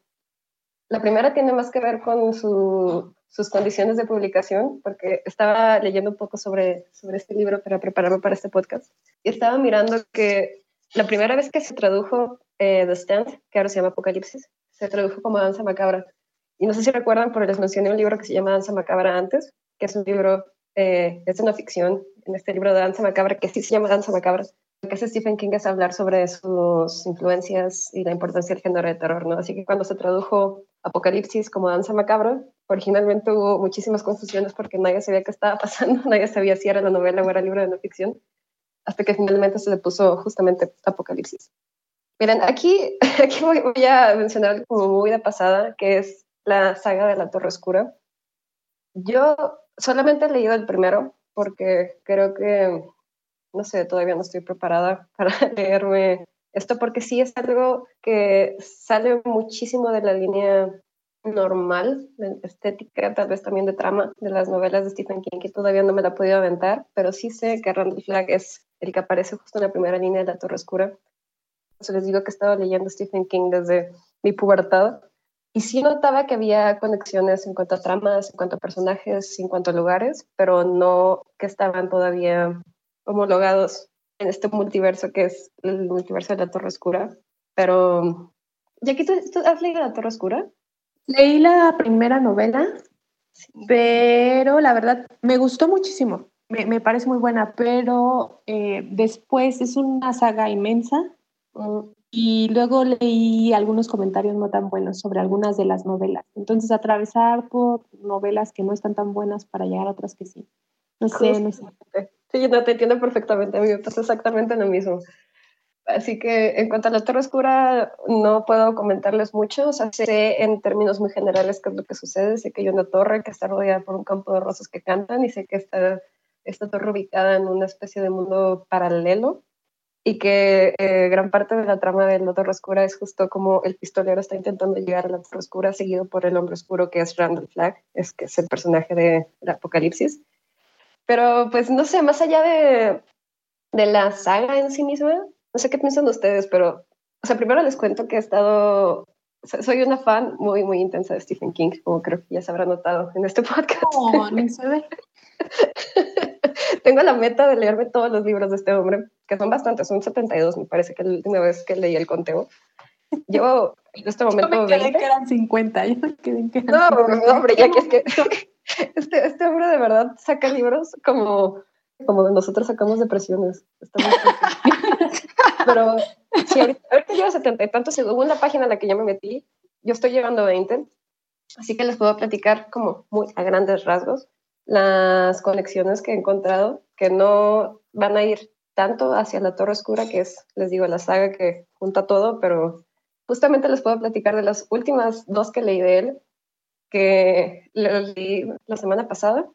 La primera tiene más que ver con sus condiciones de publicación, porque estaba leyendo un poco sobre, sobre este libro para prepararme para este podcast. Y estaba mirando que la primera vez que se tradujo eh, The Stand, que ahora se llama Apocalipsis, se tradujo como Danza Macabra. Y no sé si recuerdan, pero les mencioné un libro que se llama Danza Macabra antes, que es un libro, eh, es una ficción, en este libro de Danza Macabra, que sí se llama Danza Macabra. Lo que hace Stephen King es hablar sobre sus influencias y la importancia del género de terror, ¿no? Así que cuando se tradujo Apocalipsis como Danza Macabra, originalmente hubo muchísimas confusiones porque nadie sabía qué estaba pasando, nadie sabía si era la novela o era el libro de no ficción, hasta que finalmente se le puso justamente Apocalipsis. Miren, aquí, aquí voy, voy a mencionar como muy de pasada, que es la saga de la Torre Oscura. Yo solamente he leído el primero porque creo que, no sé, todavía no estoy preparada para leerme esto porque sí es algo que sale muchísimo de la línea normal, estética, tal vez también de trama de las novelas de Stephen King, que todavía no me la he podido aventar, pero sí sé que Randall Flagg es el que aparece justo en la primera línea de La Torre Oscura. Entonces les digo que he estado leyendo Stephen King desde mi pubertad y sí notaba que había conexiones en cuanto a tramas, en cuanto a personajes, en cuanto a lugares, pero no que estaban todavía homologados en este multiverso que es el multiverso de la Torre Oscura. Pero, ¿ya que tú, has leído La Torre Oscura? Leí la primera novela, pero la verdad me gustó muchísimo. Me, me parece muy buena, pero eh, después es una saga inmensa. Mm. Y luego leí algunos comentarios no tan buenos sobre algunas de las novelas. Entonces, atravesar por novelas que no están tan buenas para llegar a otras que sí. No sé, no sé. Sí, no te entiendo perfectamente. A mí me pasa exactamente lo mismo. Así que en cuanto a la Torre Oscura, no puedo comentarles mucho. O sea, sé en términos muy generales qué es lo que sucede. Sé que hay una torre que está rodeada por un campo de rosas que cantan y sé que está esta torre ubicada en una especie de mundo paralelo y que eh, gran parte de la trama de La Torre Oscura es justo como el pistolero está intentando llegar a la Torre Oscura seguido por el hombre oscuro que es Randall Flagg, es que es el personaje de, Apocalipsis. Pero pues no sé, más allá de, de la saga en sí misma, no sé qué piensan ustedes, pero, o sea, primero les cuento que he estado, soy una fan muy, muy intensa de Stephen King, como creo que ya se habrá notado en este podcast. Oh, no se ve. Tengo la meta de leerme todos los libros de este hombre, que son bastantes, son 72, me parece que la última vez que leí el conteo. Llevo en este momento. Yo me quedé que eran 50, yo me quedé que eran No, no, hombre, ya que es que este, este hombre de verdad saca libros como, como nosotros sacamos depresiones. Pero sí, ahorita, ahorita llevo 70 y tantos, hubo una página en la que yo me metí, yo estoy llegando a 20, así que les puedo platicar como muy a grandes rasgos las conexiones que he encontrado, que no van a ir tanto hacia la Torre Oscura, que es, les digo, la saga que junta todo, pero justamente les puedo platicar de las últimas dos que leí de él, que leí la semana pasada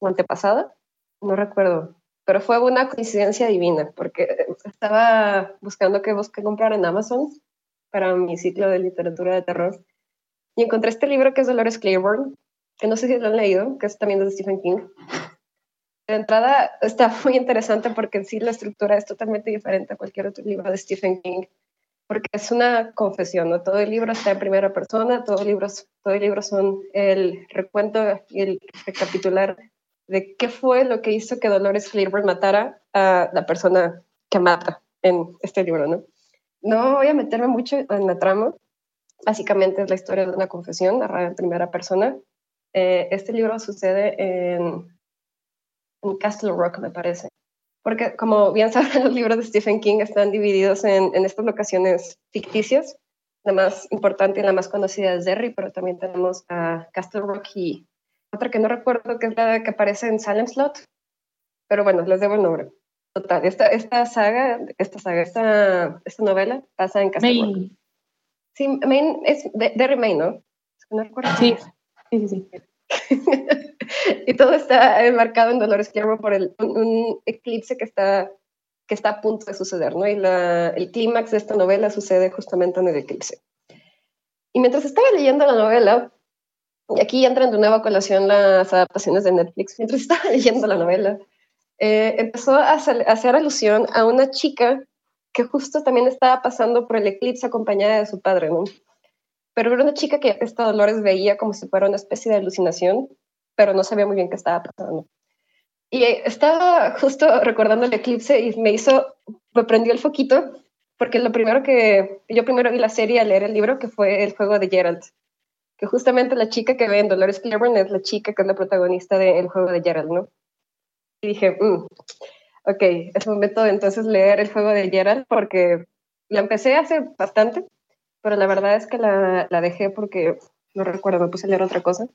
o antepasada, no recuerdo, pero fue una coincidencia divina, porque estaba buscando qué busqué comprar en Amazon para mi ciclo de literatura de terror y encontré este libro que es Dolores Claiborne, no sé si lo han leído, que es también de Stephen King. De entrada está muy interesante porque en sí la estructura es totalmente diferente a cualquier otro libro de Stephen King, porque es una confesión, ¿no? Todo el libro está en primera persona, todo el libro, todo el libro son el recuento y el recapitular de qué fue lo que hizo que Dolores Claiborne matara a la persona que mata en este libro, ¿no? No voy a meterme mucho en la trama, básicamente es la historia de una confesión narrada en primera persona eh, este libro sucede en, Castle Rock, me parece. Porque, como bien saben, los libros de Stephen King están divididos en, estas locaciones ficticias. La más importante y la más conocida es Derry, pero también tenemos a Castle Rock y otra que no recuerdo, que es la que aparece en Salem Slot. Pero bueno, les debo el nombre. Total, esta, esta saga, esta saga, esta, esta novela pasa en Castle Rock. Sí, Maine es Derry, Maine, ¿no? No recuerdo. Sí. Sí, sí, y todo está enmarcado en Dolores Claiborne por el, un, eclipse que está, que está a punto de suceder, ¿no? Y la, el clímax de esta novela sucede justamente en el eclipse. Y mientras estaba leyendo la novela, y aquí entran de nuevo a colación las adaptaciones de Netflix mientras estaba leyendo la novela. Eh, empezó a hacer alusión a una chica que justo también estaba pasando por el eclipse acompañada de su padre, ¿no? Pero era una chica que esta Dolores veía como si fuera una especie de alucinación, pero no sabía muy bien qué estaba pasando. Y estaba justo recordando el eclipse y me hizo, me prendió el foquito, porque lo primero que, yo primero vi la serie a leer el libro, que fue el juego de Geralt, que justamente la chica que ve en Dolores Claiborne es la chica que es la protagonista del juego de Geralt, ¿no? Y dije, mm, ok, es momento de entonces leer el juego de Geralt porque la empecé hace bastante, pero la verdad es que la, la dejé porque, no recuerdo, me puse a leer otra cosa.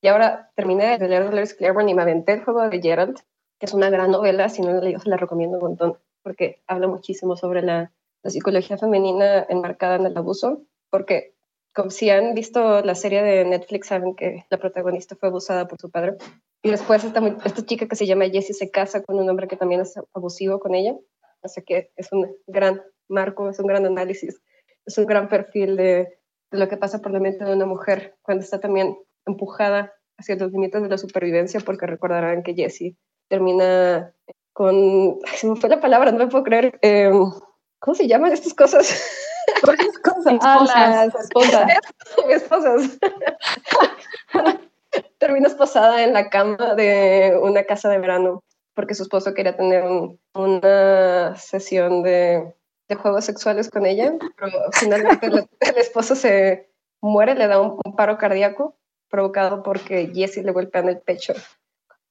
Y ahora terminé de leer Dolores Claiborne y me aventé el juego de Geralt, que es una gran novela, si no la leído se la recomiendo un montón, porque habla muchísimo sobre la, la psicología femenina enmarcada en el abuso, porque como si han visto la serie de Netflix, saben que la protagonista fue abusada por su padre. Y después esta, esta chica que se llama Jessie se casa con un hombre que también es abusivo con ella. O sea que es un gran marco, es un gran análisis, es un gran perfil de, de lo que pasa por la mente de una mujer cuando está también empujada hacia los límites de la supervivencia, porque recordarán que Jessie termina con, se me fue la palabra, no me puedo creer, em, ¿cómo se llaman estas cosas? cosas? Ah, las esposas. esposas. Termina esposada en la cama de una casa de verano porque su esposo quería tener una sesión de, de, juegos sexuales con ella, pero finalmente el, esposo se muere, le da un, paro cardíaco provocado porque Jessie le golpea en el pecho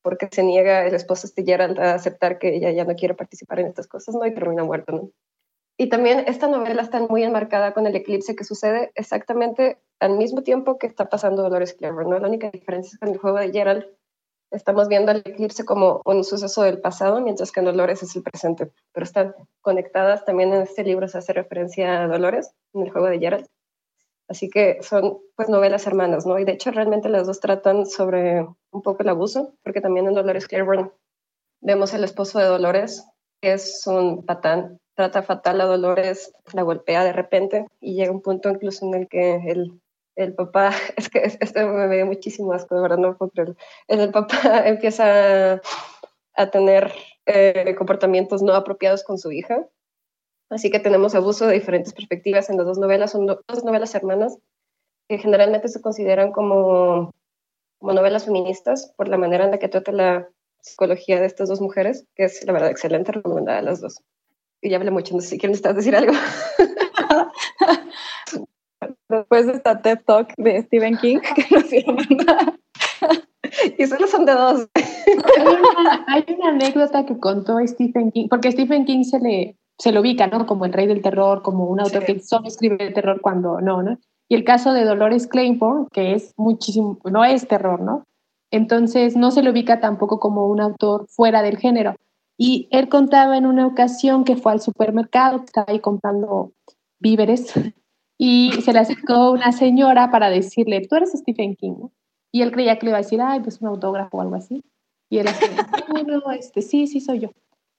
porque se niega el esposo Stiller a aceptar que ella ya no quiere participar en estas cosas, ¿no? Y termina muerto, ¿no? Y también esta novela está muy enmarcada con el eclipse que sucede exactamente al mismo tiempo que está pasando Dolores Claiborne, ¿no? La única diferencia es que en el juego de Gerald estamos viendo el eclipse como un suceso del pasado, mientras que Dolores es el presente. Pero están conectadas, también en este libro se hace referencia a Dolores, en el juego de Gerald. Así que son pues novelas hermanas, ¿no? Y de hecho realmente las dos tratan sobre un poco el abuso, porque también en Dolores Claiborne vemos al esposo de Dolores, que es un patán trata fatal a Dolores, la golpea de repente y llega un punto incluso en el que el, el papá, es que este me dio muchísimo asco, de verdad no puedo el papá empieza a tener eh, comportamientos no apropiados con su hija. Así que tenemos abuso de diferentes perspectivas en las dos novelas, son dos novelas hermanas que generalmente se consideran como, como novelas feministas por la manera en la que trata la psicología de estas dos mujeres, que es la verdad excelente, recomendada a las dos y ya hablé mucho, no sé si quieren decir algo. Después de esta TED Talk de Stephen King, que nos y solo son de dos. Hay una, anécdota que contó Stephen King, porque Stephen King se le, se lo ubica, ¿no? Como el rey del terror, como un autor que solo escribe terror cuando no, ¿no? Y el caso de Dolores Claiborne, que es muchísimo, no es terror, ¿no? Entonces no se le ubica tampoco como un autor fuera del género. Y él contaba en una ocasión que fue al supermercado, estaba ahí comprando víveres, y se le acercó una señora para decirle, tú eres Stephen King, Y él creía que le iba a decir, ay, pues un autógrafo o algo así. Y él así, no, este, sí, sí soy yo.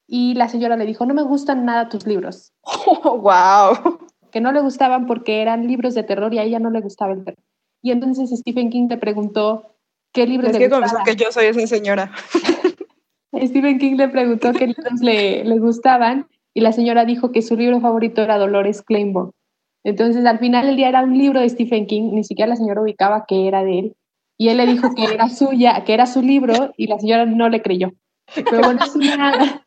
Y la señora le dijo, no me gustan nada tus libros. wow. Que no le gustaban porque eran libros de terror y a ella no le gustaba el terror. Y entonces Stephen King le preguntó qué libros es le gustaban. que yo soy esa señora. Stephen King le preguntó qué libros le, le, gustaban y la señora dijo que su libro favorito era Dolores Claiborne. Entonces, al final del día era un libro de Stephen King, ni siquiera la señora ubicaba que era de él. Y él le dijo que era suya, que era su libro, y la señora no le creyó. Pero bueno, es una,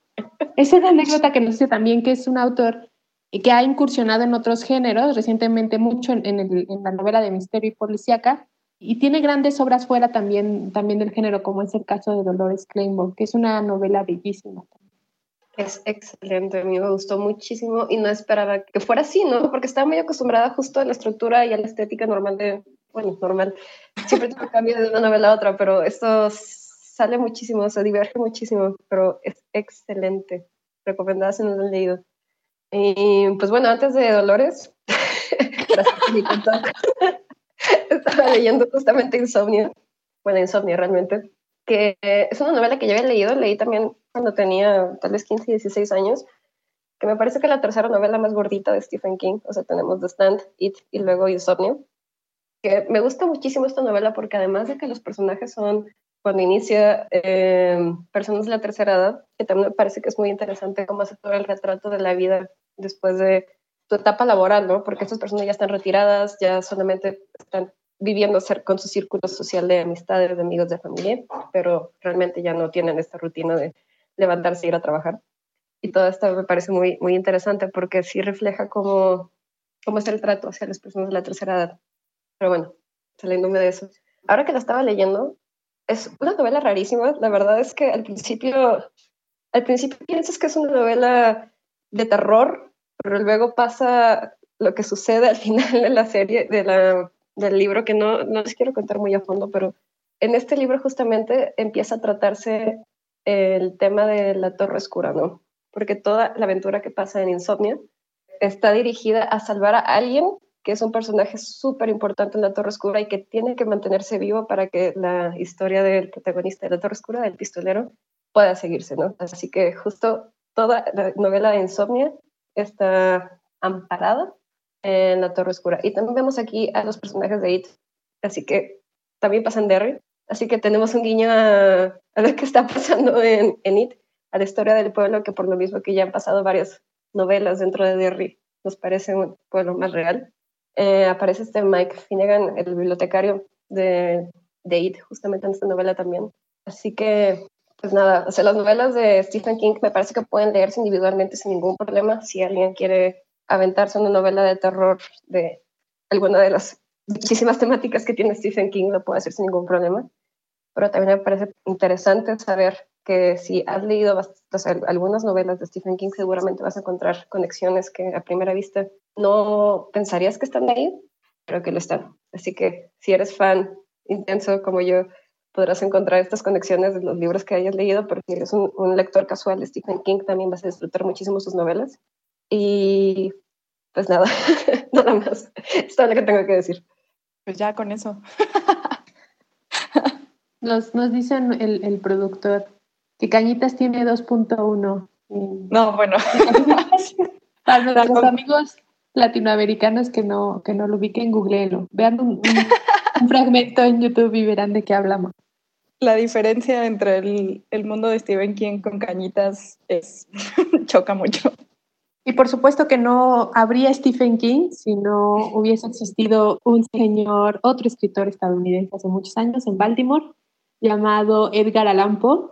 es una anécdota que nos dice también que es un autor que ha incursionado en otros géneros, recientemente mucho en, el, en la novela de misterio y policíaca, y tiene grandes obras fuera también, también del género, como es el caso de Dolores Claiborne, que es una novela bellísima. Es excelente, a mí me gustó muchísimo y no esperaba que fuera así, ¿no? Porque estaba muy acostumbrada justo a la estructura y a la estética normal de, bueno, normal, siempre tengo cambio de una novela a otra, pero esto sale muchísimo, se diverge muchísimo, pero es excelente, recomendada si no lo han leído. Y pues bueno, antes de Dolores, estaba leyendo justamente Insomnio, bueno, Insomnio realmente, que es una novela que yo había leído, leí también cuando tenía tal vez 15, 16 años, que me parece que la tercera novela más gordita de Stephen King, o sea, tenemos The Stand, It y luego Insomnio. que me gusta muchísimo esta novela porque además de que los personajes son, cuando inicia, eh, personas de la tercera edad, que también me parece que es muy interesante cómo hace todo el retrato de la vida después de tu etapa laboral, ¿no? Porque estas personas ya están retiradas, ya solamente están viviendo con su círculo social de amistades, de amigos, de familia, pero realmente ya no tienen esta rutina de levantarse e ir a trabajar. Y todo esto me parece muy, muy interesante porque sí refleja cómo, cómo es el trato hacia las personas de la tercera edad. Pero bueno, saliéndome de eso. Ahora que la estaba leyendo, es una novela rarísima. La verdad es que al principio, al principio piensas que es una novela de terror, pero luego pasa lo que sucede al final de la serie, de la, del libro, que no, no les quiero contar muy a fondo, pero en este libro justamente empieza a tratarse el tema de la Torre Oscura, ¿no? Porque toda la aventura que pasa en Insomnia está dirigida a salvar a alguien que es un personaje súper importante en la Torre Oscura y que tiene que mantenerse vivo para que la historia del protagonista de la Torre Oscura, del pistolero, pueda seguirse, ¿no? Así que justo toda la novela de Insomnia está amparada en la Torre Oscura. Y también vemos aquí a los personajes de It, así que también pasan Derry, así que tenemos un guiño a, lo que está pasando en, en It, a la historia del pueblo, que por lo mismo que ya han pasado varias novelas dentro de Derry, nos parece un pueblo más real. Eh, aparece este Mike Finnegan, el bibliotecario de, de It, justamente en esta novela también. Así que pues nada, o sea, las novelas de Stephen King me parece que pueden leerse individualmente sin ningún problema. Si alguien quiere aventarse una novela de terror de alguna de las muchísimas temáticas que tiene Stephen King, lo puede hacer sin ningún problema. Pero también me parece interesante saber que si has leído algunas novelas de Stephen King, seguramente vas a encontrar conexiones que a primera vista no pensarías que están ahí, pero que lo están. Así que si eres fan intenso como yo, podrás encontrar estas conexiones de los libros que hayas leído, porque eres un, lector casual de Stephen King, también vas a disfrutar muchísimo sus novelas. Y pues nada, nada más. Es todo lo que tengo que decir. Pues ya con eso. nos, nos dicen el, el productor que Cañitas tiene 2.1. No, bueno. Para los amigos latinoamericanos que no, que no lo ubiquen, googleenlo. Vean un, un fragmento en YouTube y verán de qué hablamos la diferencia entre el, mundo de Stephen King con Cañitas es choca mucho. Y por supuesto que no habría Stephen King si no hubiese existido un señor, otro escritor estadounidense hace muchos años en Baltimore, llamado Edgar Allan Poe.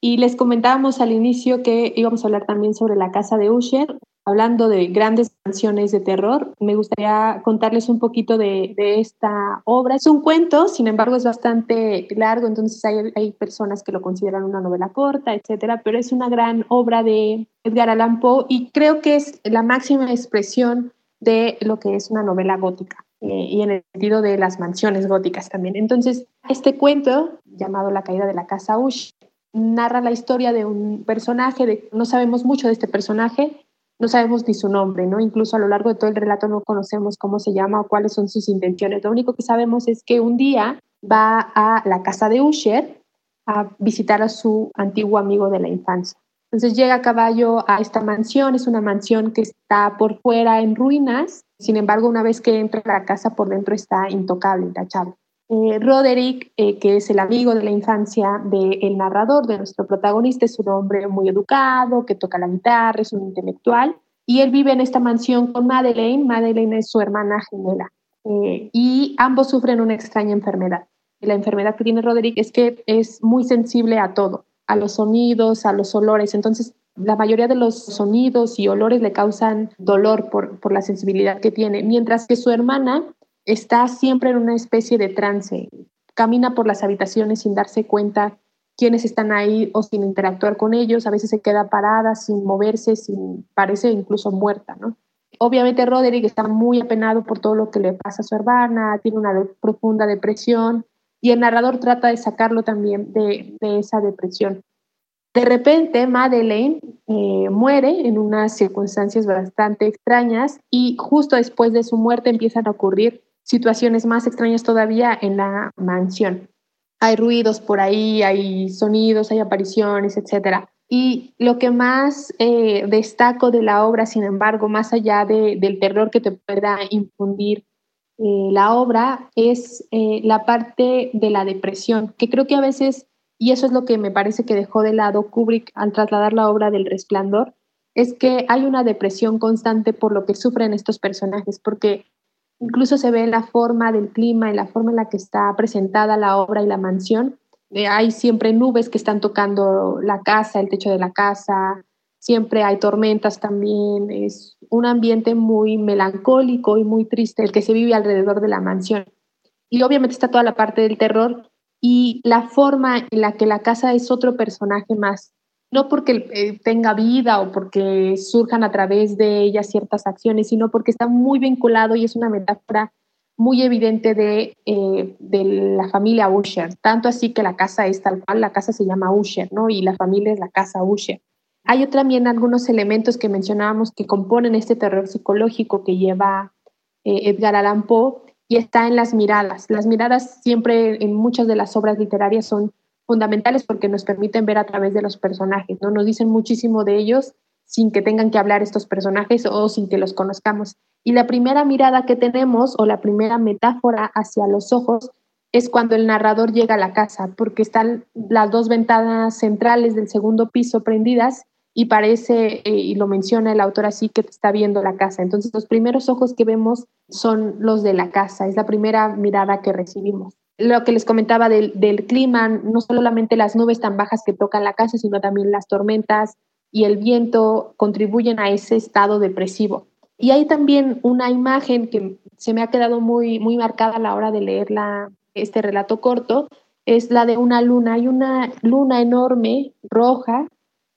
Y les comentábamos al inicio que íbamos a hablar también sobre la casa de Usher, hablando de grandes canciones de terror, me gustaría contarles un poquito de, esta obra. Es un cuento, sin embargo es bastante largo, entonces hay, hay, personas que lo consideran una novela corta, etcétera, pero es una gran obra de Edgar Allan Poe y creo que es la máxima expresión de lo que es una novela gótica. Eh, y en el sentido de las mansiones góticas también. Entonces, este cuento, llamado La caída de la casa Ush, narra la historia de un personaje, de, no sabemos mucho de este personaje, no sabemos ni su nombre, ¿no? Incluso a lo largo de todo el relato no conocemos cómo se llama o cuáles son sus intenciones. Lo único que sabemos es que un día va a la casa de Usher a visitar a su antiguo amigo de la infancia. Entonces llega a caballo a esta mansión, es una mansión que está por fuera en ruinas, sin embargo una vez que entra a la casa por dentro está intocable, intachable. Eh, Roderick, eh, que es el amigo de la infancia del narrador, de nuestro protagonista, es un hombre muy educado, que toca la guitarra, es un intelectual, y él vive en esta mansión con Madeleine. Madeleine es su hermana gemela, eh, y ambos sufren una extraña enfermedad. la enfermedad que tiene Roderick es que es muy sensible a todo, a los sonidos, a los olores, entonces la mayoría de los sonidos y olores le causan dolor por, por la sensibilidad que tiene, mientras que su hermana está siempre en una especie de trance, camina por las habitaciones sin darse cuenta quiénes están ahí o sin interactuar con ellos, a veces se queda parada sin moverse, sin parece incluso muerta, ¿no? Obviamente Roderick está muy apenado por todo lo que le pasa a su hermana, tiene una profunda depresión y el narrador trata de sacarlo también de, esa depresión. De repente, Madeleine eh, muere en unas circunstancias bastante extrañas y justo después de su muerte empiezan a ocurrir situaciones más extrañas todavía en la mansión. Hay ruidos por ahí, hay sonidos, hay apariciones, etc. Y lo que más eh, destaco de la obra, sin embargo, más allá del terror que te pueda infundir eh, la obra es eh, la parte de la depresión, que creo que a veces, y eso es lo que me parece que dejó de lado Kubrick al trasladar la obra del resplandor, es que hay una depresión constante por lo que sufren estos personajes, porque incluso se ve en la forma del clima, en la forma en la que está presentada la obra y la mansión. Eh, hay siempre nubes que están tocando la casa, el techo de la casa, siempre hay tormentas también, es un ambiente muy melancólico y muy triste el que se vive alrededor de la mansión. Y obviamente está toda la parte del terror y la forma en la que la casa es otro personaje más no porque eh, tenga vida o porque surjan a través de ella ciertas acciones, sino porque está muy vinculado y es una metáfora muy evidente de, eh, de, la familia Usher, tanto así que la casa es tal cual, la casa se llama Usher, ¿no? Y la familia es la casa Usher. Hay también algunos elementos que mencionábamos que componen este terror psicológico que lleva eh, Edgar Allan Poe y está en las miradas. Las miradas siempre en muchas de las obras literarias son fundamentales porque nos permiten ver a través de los personajes, ¿no? Nos dicen muchísimo de ellos sin que tengan que hablar estos personajes o sin que los conozcamos. Y la primera mirada que tenemos o la primera metáfora hacia los ojos es cuando el narrador llega a la casa, porque están las dos ventanas centrales del segundo piso prendidas y parece, eh, y lo menciona el autor así, que está viendo la casa. Entonces los primeros ojos que vemos son los de la casa, es la primera mirada que recibimos lo que les comentaba del, clima, no solamente las nubes tan bajas que tocan la casa, sino también las tormentas y el viento contribuyen a ese estado depresivo. Y hay también una imagen que se me ha quedado muy, muy marcada a la hora de leer este relato corto, es la de una luna. Hay una luna enorme, roja,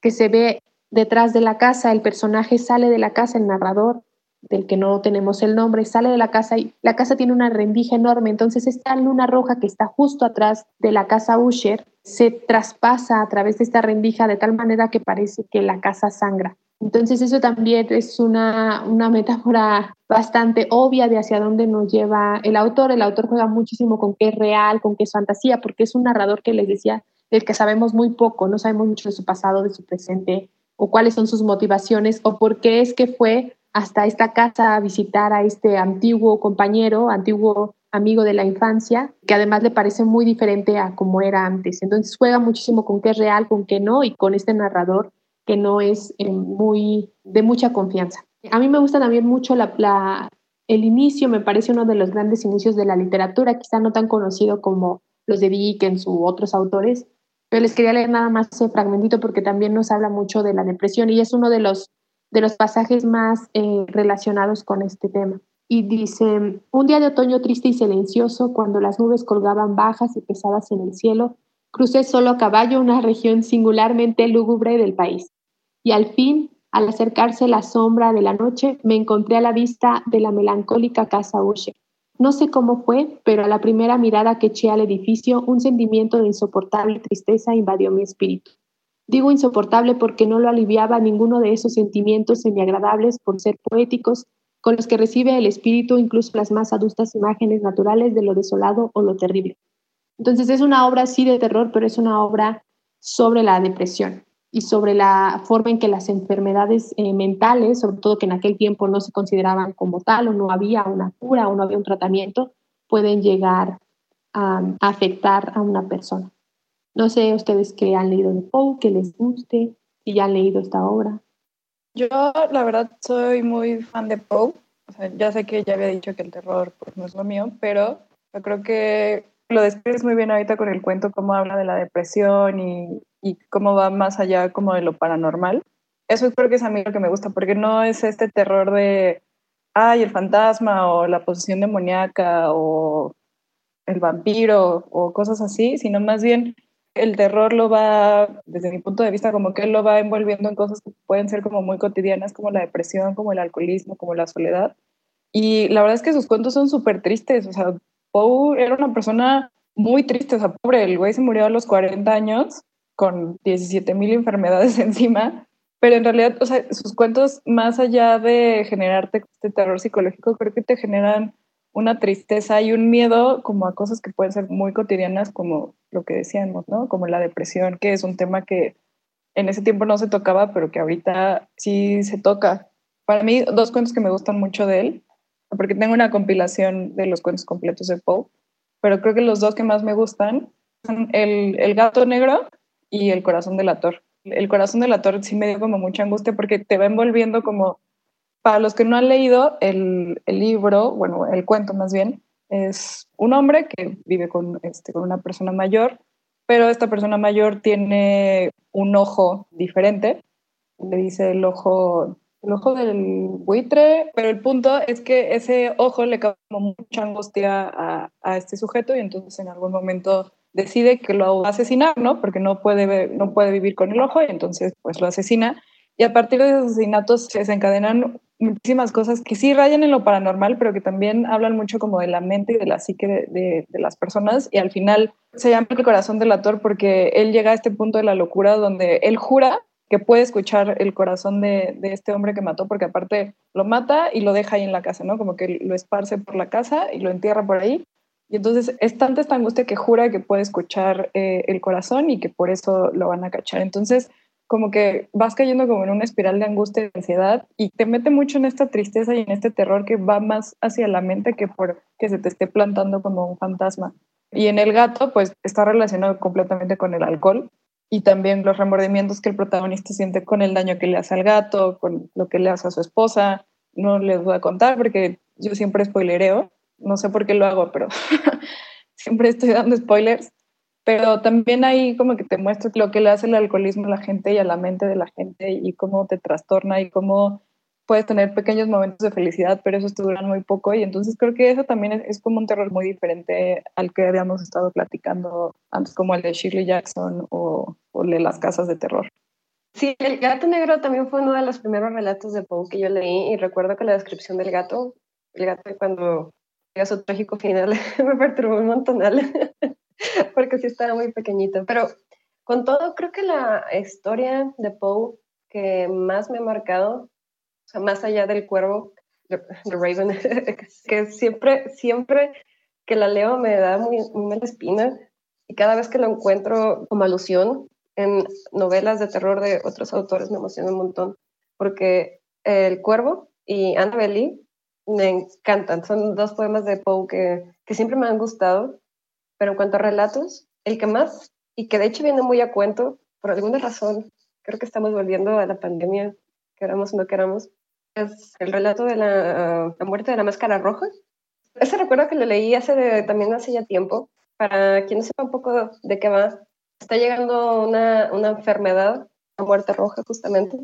que se ve detrás de la casa. El personaje sale de la casa, el narrador, del que no tenemos el nombre, sale de la casa y la casa tiene una rendija enorme, entonces esta luna roja que está justo atrás de la casa Usher se traspasa a través de esta rendija de tal manera que parece que la casa sangra. Entonces eso también es una, una metáfora bastante obvia de hacia dónde nos lleva el autor. El autor juega muchísimo con qué es real, con qué es fantasía, porque es un narrador que les decía, del que sabemos muy poco, no sabemos mucho de su pasado, de su presente, o cuáles son sus motivaciones, o por qué es que fue hasta esta casa a visitar a este antiguo compañero, antiguo amigo de la infancia, que además le parece muy diferente a como era antes. Entonces juega muchísimo con qué es real, con qué no, y con este narrador que no es eh, muy de mucha confianza. A mí me gusta también mucho la, el inicio, me parece uno de los grandes inicios de la literatura, quizá no tan conocido como los de Dickens u otros autores, pero les quería leer nada más ese fragmentito porque también nos habla mucho de la depresión y es uno de los de los pasajes más eh, relacionados con este tema. Y dice, un día de otoño triste y silencioso, cuando las nubes colgaban bajas y pesadas en el cielo, crucé solo a caballo una región singularmente lúgubre del país. Y al fin, al acercarse la sombra de la noche, me encontré a la vista de la melancólica casa Usher. No sé cómo fue, pero a la primera mirada que eché al edificio, un sentimiento de insoportable tristeza invadió mi espíritu. Digo insoportable porque no lo aliviaba ninguno de esos sentimientos semiagradables por ser poéticos con los que recibe el espíritu incluso las más adustas imágenes naturales de lo desolado o lo terrible. Entonces es una obra sí de terror, pero es una obra sobre la depresión y sobre la forma en que las enfermedades eh, mentales, sobre todo que en aquel tiempo no se consideraban como tal o no había una cura o no había un tratamiento, pueden llegar a afectar a una persona. No sé ustedes que han leído de Poe, que les guste, y ya han leído esta obra. Yo, la verdad, soy muy fan de Poe. O sea, ya sé que ya había dicho que el terror pues, no es lo mío, pero yo creo que lo describes muy bien ahorita con el cuento, cómo habla de la depresión y, cómo va más allá como de lo paranormal. Eso creo que es a mí lo que me gusta, porque no es este terror de, ay, el fantasma o la posesión demoníaca o el vampiro o cosas así, sino más bien el terror lo va, desde mi punto de vista, como que lo va envolviendo en cosas que pueden ser como muy cotidianas, como la depresión, como el alcoholismo, como la soledad. Y la verdad es que sus cuentos son súper tristes. O sea, Poe era una persona muy triste, o sea, pobre, el güey se murió a los 40 años con 17 mil enfermedades encima. Pero en realidad, o sea, sus cuentos, más allá de generarte este terror psicológico, creo que te generan una tristeza y un miedo como a cosas que pueden ser muy cotidianas, como lo que decíamos, ¿no? Como la depresión, que es un tema que en ese tiempo no se tocaba, pero que ahorita sí se toca. Para mí, dos cuentos que me gustan mucho de él. Porque tengo una compilación de los cuentos completos de Poe, pero creo que los dos que más me gustan son el, el gato negro y el corazón del ator. El corazón del ator sí me dio como mucha angustia porque te va envolviendo como, para los que no han leído el, el libro, bueno, el cuento más bien, es un hombre que vive con, este, con una persona mayor, pero esta persona mayor tiene un ojo diferente, le dice el ojo el ojo del buitre, pero el punto es que ese ojo le causa mucha angustia a, este sujeto y entonces en algún momento decide que lo va a asesinar, ¿no? Porque no puede, no puede vivir con el ojo y entonces pues lo asesina. Y a partir de esos asesinatos se desencadenan muchísimas cosas que sí rayan en lo paranormal, pero que también hablan mucho como de la mente y de la psique de las personas. Y al final se llama el corazón del actor porque él llega a este punto de la locura donde él jura que puede escuchar el corazón de, este hombre que mató, porque aparte lo mata y lo deja ahí en la casa, ¿no? Como que lo esparce por la casa y lo entierra por ahí. Y entonces es tanta esta angustia que jura que puede escuchar eh, el corazón y que por eso lo van a cachar. Entonces, como que vas cayendo como en una espiral de angustia y de ansiedad y te mete mucho en esta tristeza y en este terror que va más hacia la mente que por que se te esté plantando como un fantasma. Y en el gato, pues está relacionado completamente con el alcohol y también los remordimientos que el protagonista siente con el daño que le hace al gato, con lo que le hace a su esposa. No les voy a contar porque yo siempre spoilereo, no sé por qué lo hago, pero siempre estoy dando spoilers. Pero también ahí como que te muestra lo que le hace el alcoholismo a la gente y a la mente de la gente y cómo te trastorna y cómo puedes tener pequeños momentos de felicidad, pero esos te duran muy poco. Y entonces creo que eso también es, es, como un terror muy diferente al que habíamos estado platicando antes, como el de Shirley Jackson o, o el de las casas de terror. Sí, el gato negro también fue uno de los primeros relatos de Poe que yo leí y recuerdo que la descripción del gato, el gato cuando llega a su trágico final, me perturbó un montón porque sí estaba muy pequeñito. Pero con todo, creo que la historia de Poe que más me ha marcado sea, más allá del cuervo, de, Raven, que siempre, siempre que la leo me da muy, muy mala espina. Y cada vez que lo encuentro como alusión en novelas de terror de otros autores me emociona un montón, porque El Cuervo y Annabelle Lee me encantan. Son dos poemas de Poe que, que siempre me han gustado, pero en cuanto a relatos, el que más, y que de hecho viene muy a cuento, por alguna razón, creo que estamos volviendo a la pandemia queramos o no queramos, el relato de la, muerte de la máscara roja. Ese recuerdo que lo leí hace también hace ya tiempo. Para quien no sepa un poco de qué va, está llegando una, una enfermedad, la muerte roja justamente,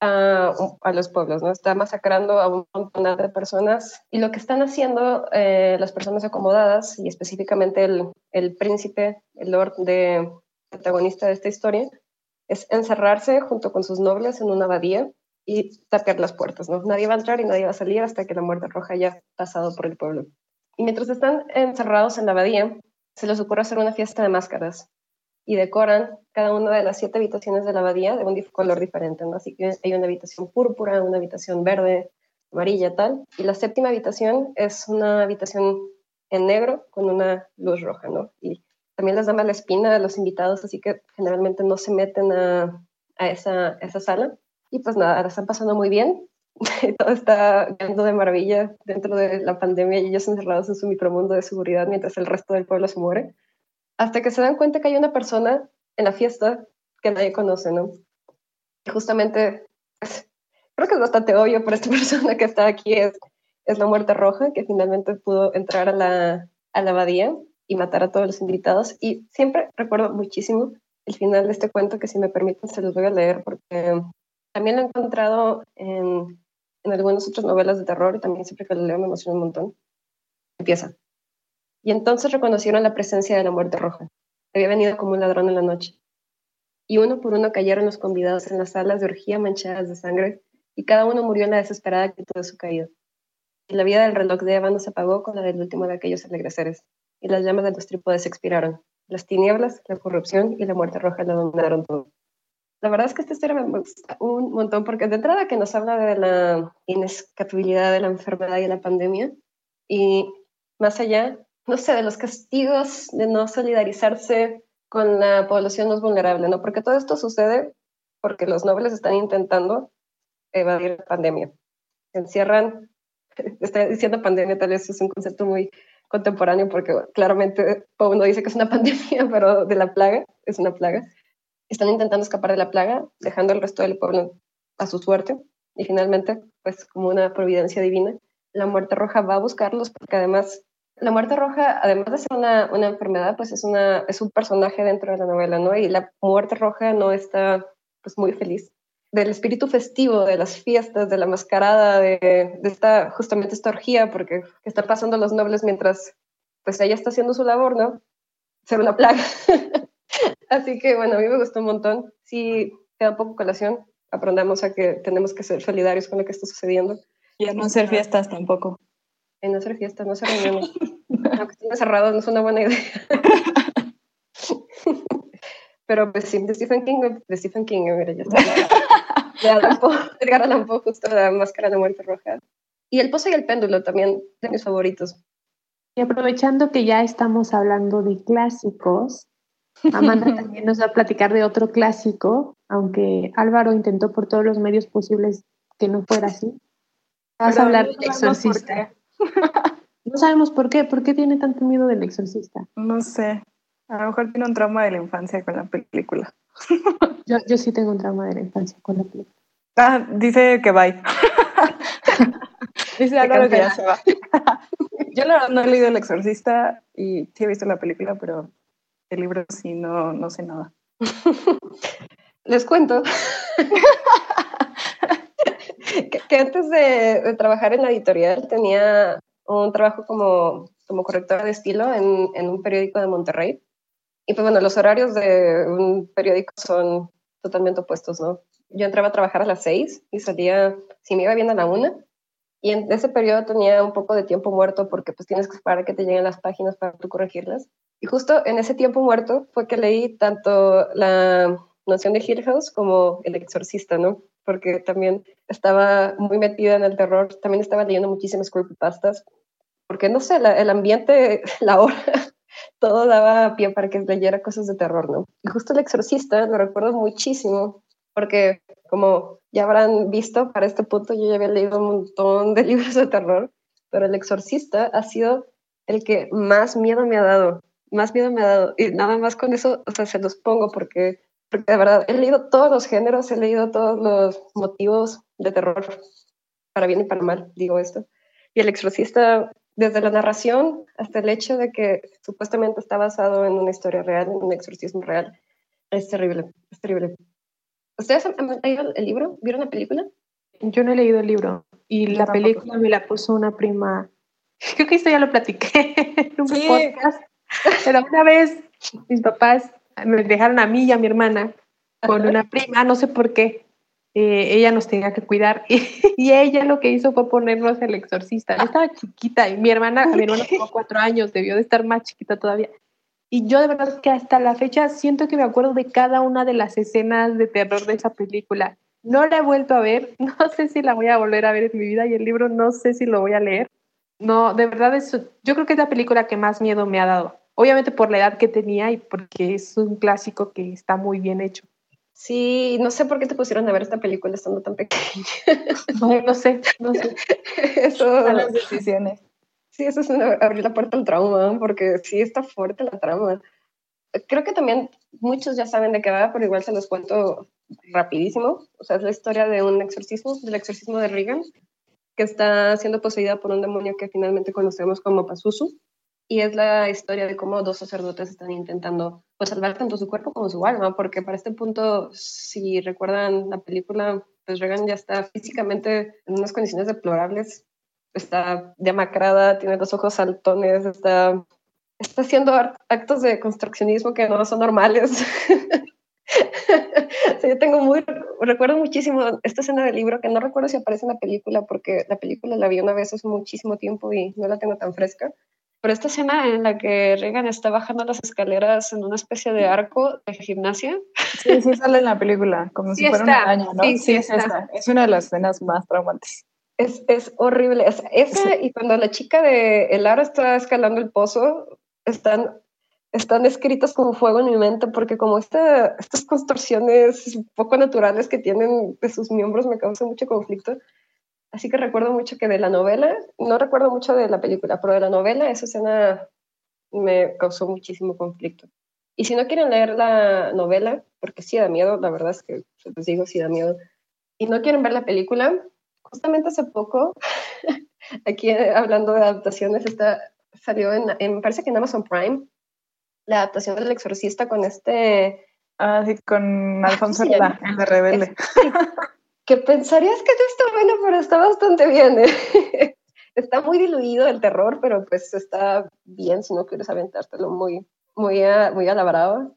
a, a, los pueblos, ¿no? Está masacrando a un montón de personas y lo que están haciendo eh, las personas acomodadas y específicamente el, el príncipe, el lord de protagonista de esta historia, es encerrarse junto con sus nobles en una abadía y tapiar las puertas, ¿no? Nadie va a entrar y nadie va a salir hasta que la muerte roja haya pasado por el pueblo. Y mientras están encerrados en la abadía, se les ocurre hacer una fiesta de máscaras y decoran cada una de las siete habitaciones de la abadía de un color diferente, ¿no? Así que hay una habitación púrpura, una habitación verde, amarilla, tal. Y la séptima habitación es una habitación en negro con una luz roja, ¿no? Y también les da mala espina a los invitados, así que generalmente no se meten a, esa sala. Y pues nada, la están pasando muy bien. Todo está yendo de maravilla dentro de la pandemia y ellos encerrados en su micromundo de seguridad mientras el resto del pueblo se muere. Hasta que se dan cuenta que hay una persona en la fiesta que nadie conoce, ¿no? Y justamente, pues, creo que es bastante obvio por esta persona que está aquí, es, es la muerte roja, que finalmente pudo entrar a la, a la abadía y matar a todos los invitados. Y siempre recuerdo muchísimo el final de este cuento, que si me permiten se los voy a leer porque también lo he encontrado en, en algunas otras novelas de terror y también siempre que lo leo me emociona un montón. Empieza. Y entonces reconocieron la presencia de la muerte roja. Había venido como un ladrón en la noche. Y uno por uno cayeron los convidados en las salas de orgía manchadas de sangre y cada uno murió en la desesperada actitud de su caída. Y la vida del reloj de Ébano se apagó con la del último de aquellos alegres seres, y las llamas de los trípodes expiraron. Las tinieblas, la corrupción y la muerte roja lo dominaron todo. La verdad es que esta historia me gusta un montón porque de entrada que nos habla de la inescapabilidad de la enfermedad y de la pandemia y más allá, no sé, de los castigos de no solidarizarse con la población más vulnerable, ¿no? Porque todo esto sucede porque los nobles están intentando evadir la pandemia. Se encierran Estoy diciendo pandemia, tal vez es un concepto muy contemporáneo porque claramente uno dice que es una pandemia, pero de la plaga, es una plaga. Están intentando escapar de la plaga, dejando al resto del pueblo a su suerte. Y finalmente, pues como una providencia divina, la muerte roja va a buscarlos porque además la muerte roja, además de ser una, una, enfermedad, pues es, una, es un personaje dentro de la novela, ¿no? Y la muerte roja no está pues muy feliz del espíritu festivo, de las fiestas, de la mascarada, de, de esta, justamente esta orgía, porque está pasando los nobles mientras pues ella está haciendo su labor, ¿no? Ser una plaga. Así que bueno, a mí me gustó un montón. Sí, queda poco colación. Aprendamos a que tenemos que ser solidarios con lo que está sucediendo. Y a no hacer fiestas tampoco. Y no hacer fiestas, no hacer reuniones. Aunque estén cerrados, no es una buena idea. Pero pues sí, de Stephen King, de Stephen King, mira, ya está. Ya, Edgar Allan Poe, justo la máscara de muerte roja. Y El Pozo y el Péndulo también, de mis favoritos. Y aprovechando que ya estamos hablando de clásicos, Amanda también nos va a platicar de otro clásico, aunque Álvaro intentó por todos los medios posibles que no fuera así. Vas a hablar del exorcista. No sabemos por qué. ¿Por qué tiene tanto miedo del exorcista? No sé. A lo mejor tiene un trauma de la infancia con la película. Yo, yo sí tengo un trauma de la infancia con la película. Ah, dice que bye. dice algo que ya se va. Yo no, no he leído El Exorcista y sí he visto la película, pero el libro sí no, no sé nada. Les cuento que, antes de, de, trabajar en la editorial tenía un trabajo como, como correctora de estilo en, en un periódico de Monterrey. Y pues bueno, los horarios de un periódico son totalmente opuestos, ¿no? Yo entraba a trabajar a las seis y salía, si me iba bien, a la una. Y en ese periodo tenía un poco de tiempo muerto porque pues tienes que esperar a que te lleguen las páginas para tú corregirlas. Y justo en ese tiempo muerto fue que leí tanto la noción de Hill House como El Exorcista, ¿no? Porque también estaba muy metida en el terror, también estaba leyendo muchísimas creepypastas, porque no sé, el ambiente, la hora, todo daba pie para que leyera cosas de terror, ¿no? Y justo El Exorcista lo recuerdo muchísimo, porque como ya habrán visto, para este punto yo ya había leído un montón de libros de terror, pero El Exorcista ha sido el que más miedo me ha dado, más miedo me ha dado. Y nada más con eso, o sea, se los pongo porque, porque de verdad he leído todos los géneros, he leído todos los motivos de terror, para bien y para mal, digo esto. Y El Exorcista desde la narración hasta el hecho de que supuestamente está basado en una historia real, en un exorcismo real, es terrible, es terrible. ¿Ustedes han, leído el libro? ¿Vieron la película? Yo no he leído el libro y la película me la puso una prima. Creo que esto ya lo platiqué en un podcast. Pero una vez mis papás me dejaron a mí y a mi hermana con una prima, no sé por qué. Eh, ella nos tenía que cuidar y, ella lo que hizo fue ponernos el exorcista. Yo estaba chiquita y mi hermana, mi hermana tuvo cuatro años, debió de estar más chiquita todavía. Y yo de verdad que hasta la fecha siento que me acuerdo de cada una de las escenas de terror de esa película. No la he vuelto a ver, no sé si la voy a volver a ver en mi vida y el libro no sé si lo voy a leer. No, de verdad es, yo creo que es la película que más miedo me ha dado. Obviamente por la edad que tenía y porque es un clásico que está muy bien hecho. Sí, no sé por qué te pusieron a ver esta película estando tan pequeña. No, sé, no sé. Eso. las decisiones. Sí, eso es abrir la puerta al trauma, porque sí está fuerte la trama. Creo que también muchos ya saben de qué va, pero igual se los cuento rapidísimo. O sea, es la historia de un exorcismo, del exorcismo de Regan, que está siendo poseída por un demonio que finalmente conocemos como Pazuzu y es la historia de cómo dos sacerdotes están intentando pues, salvar tanto su cuerpo como su alma, porque para este punto, si recuerdan la película, pues Regan ya está físicamente en unas condiciones deplorables, está demacrada, tiene los ojos saltones, está, está haciendo actos de construccionismo que no son normales. yo tengo muy, recuerdo muchísimo esta escena del libro, que no recuerdo si aparece en la película, porque la película la vi una vez hace muchísimo tiempo y no la tengo tan fresca pero esta escena en la que Regan está bajando las escaleras en una especie de arco de gimnasia. Sí, sí sale en la película, como si fuera una araña, ¿no? Sí, sí, es, es una de las escenas más traumantes. Es, es horrible. esa y cuando la chica de El Aro está escalando el pozo, están, están escritas como fuego en mi mente, porque como esta, estas contorsiones poco naturales que tienen de sus miembros me causan mucho conflicto. Así que recuerdo mucho que de la novela, no recuerdo mucho de la película, pero de la novela esa escena me causó muchísimo conflicto. Y si no quieren leer la novela, porque sí da miedo, la verdad es que les digo, sí da miedo, y no quieren ver la película, justamente hace poco, aquí hablando de adaptaciones, está, salió en, me parece que en Amazon Prime, la adaptación del exorcista con este... Ah, sí, con Alfonso Herrera, el de Rebelde. Que pensarías que no está bueno, pero está bastante bien. ¿eh? está muy diluido el terror, pero pues está bien si no quieres aventártelo muy, muy, a, muy a la brava.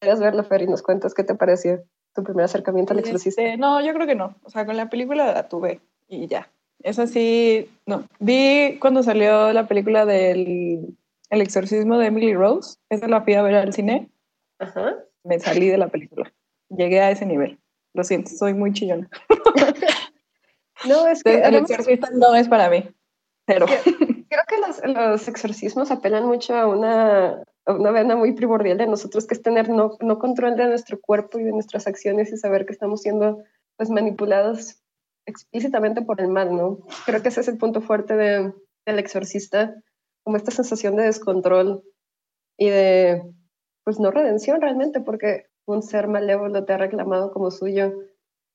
Quieres verlo, Fer, y nos cuentas qué te pareció tu primer acercamiento al este, exorcista. no, yo creo que no. O sea, con la película la tuve y ya. Eso sí, no. Vi cuando salió la película del El exorcismo de Emily Rose. Esa la fui a ver al cine. Ajá. Me salí de la película. Llegué a ese nivel. Lo siento, soy muy chillona. no, es que... El exorcista no es para mí. Pero... Creo que los, los exorcismos apelan mucho a una, a una vena muy primordial de nosotros, que es tener no, no control de nuestro cuerpo y de nuestras acciones y saber que estamos siendo pues, manipulados explícitamente por el mal, ¿no? Creo que ese es el punto fuerte de, del exorcista, como esta sensación de descontrol y de, pues no redención realmente, porque un ser malévolo te ha reclamado como suyo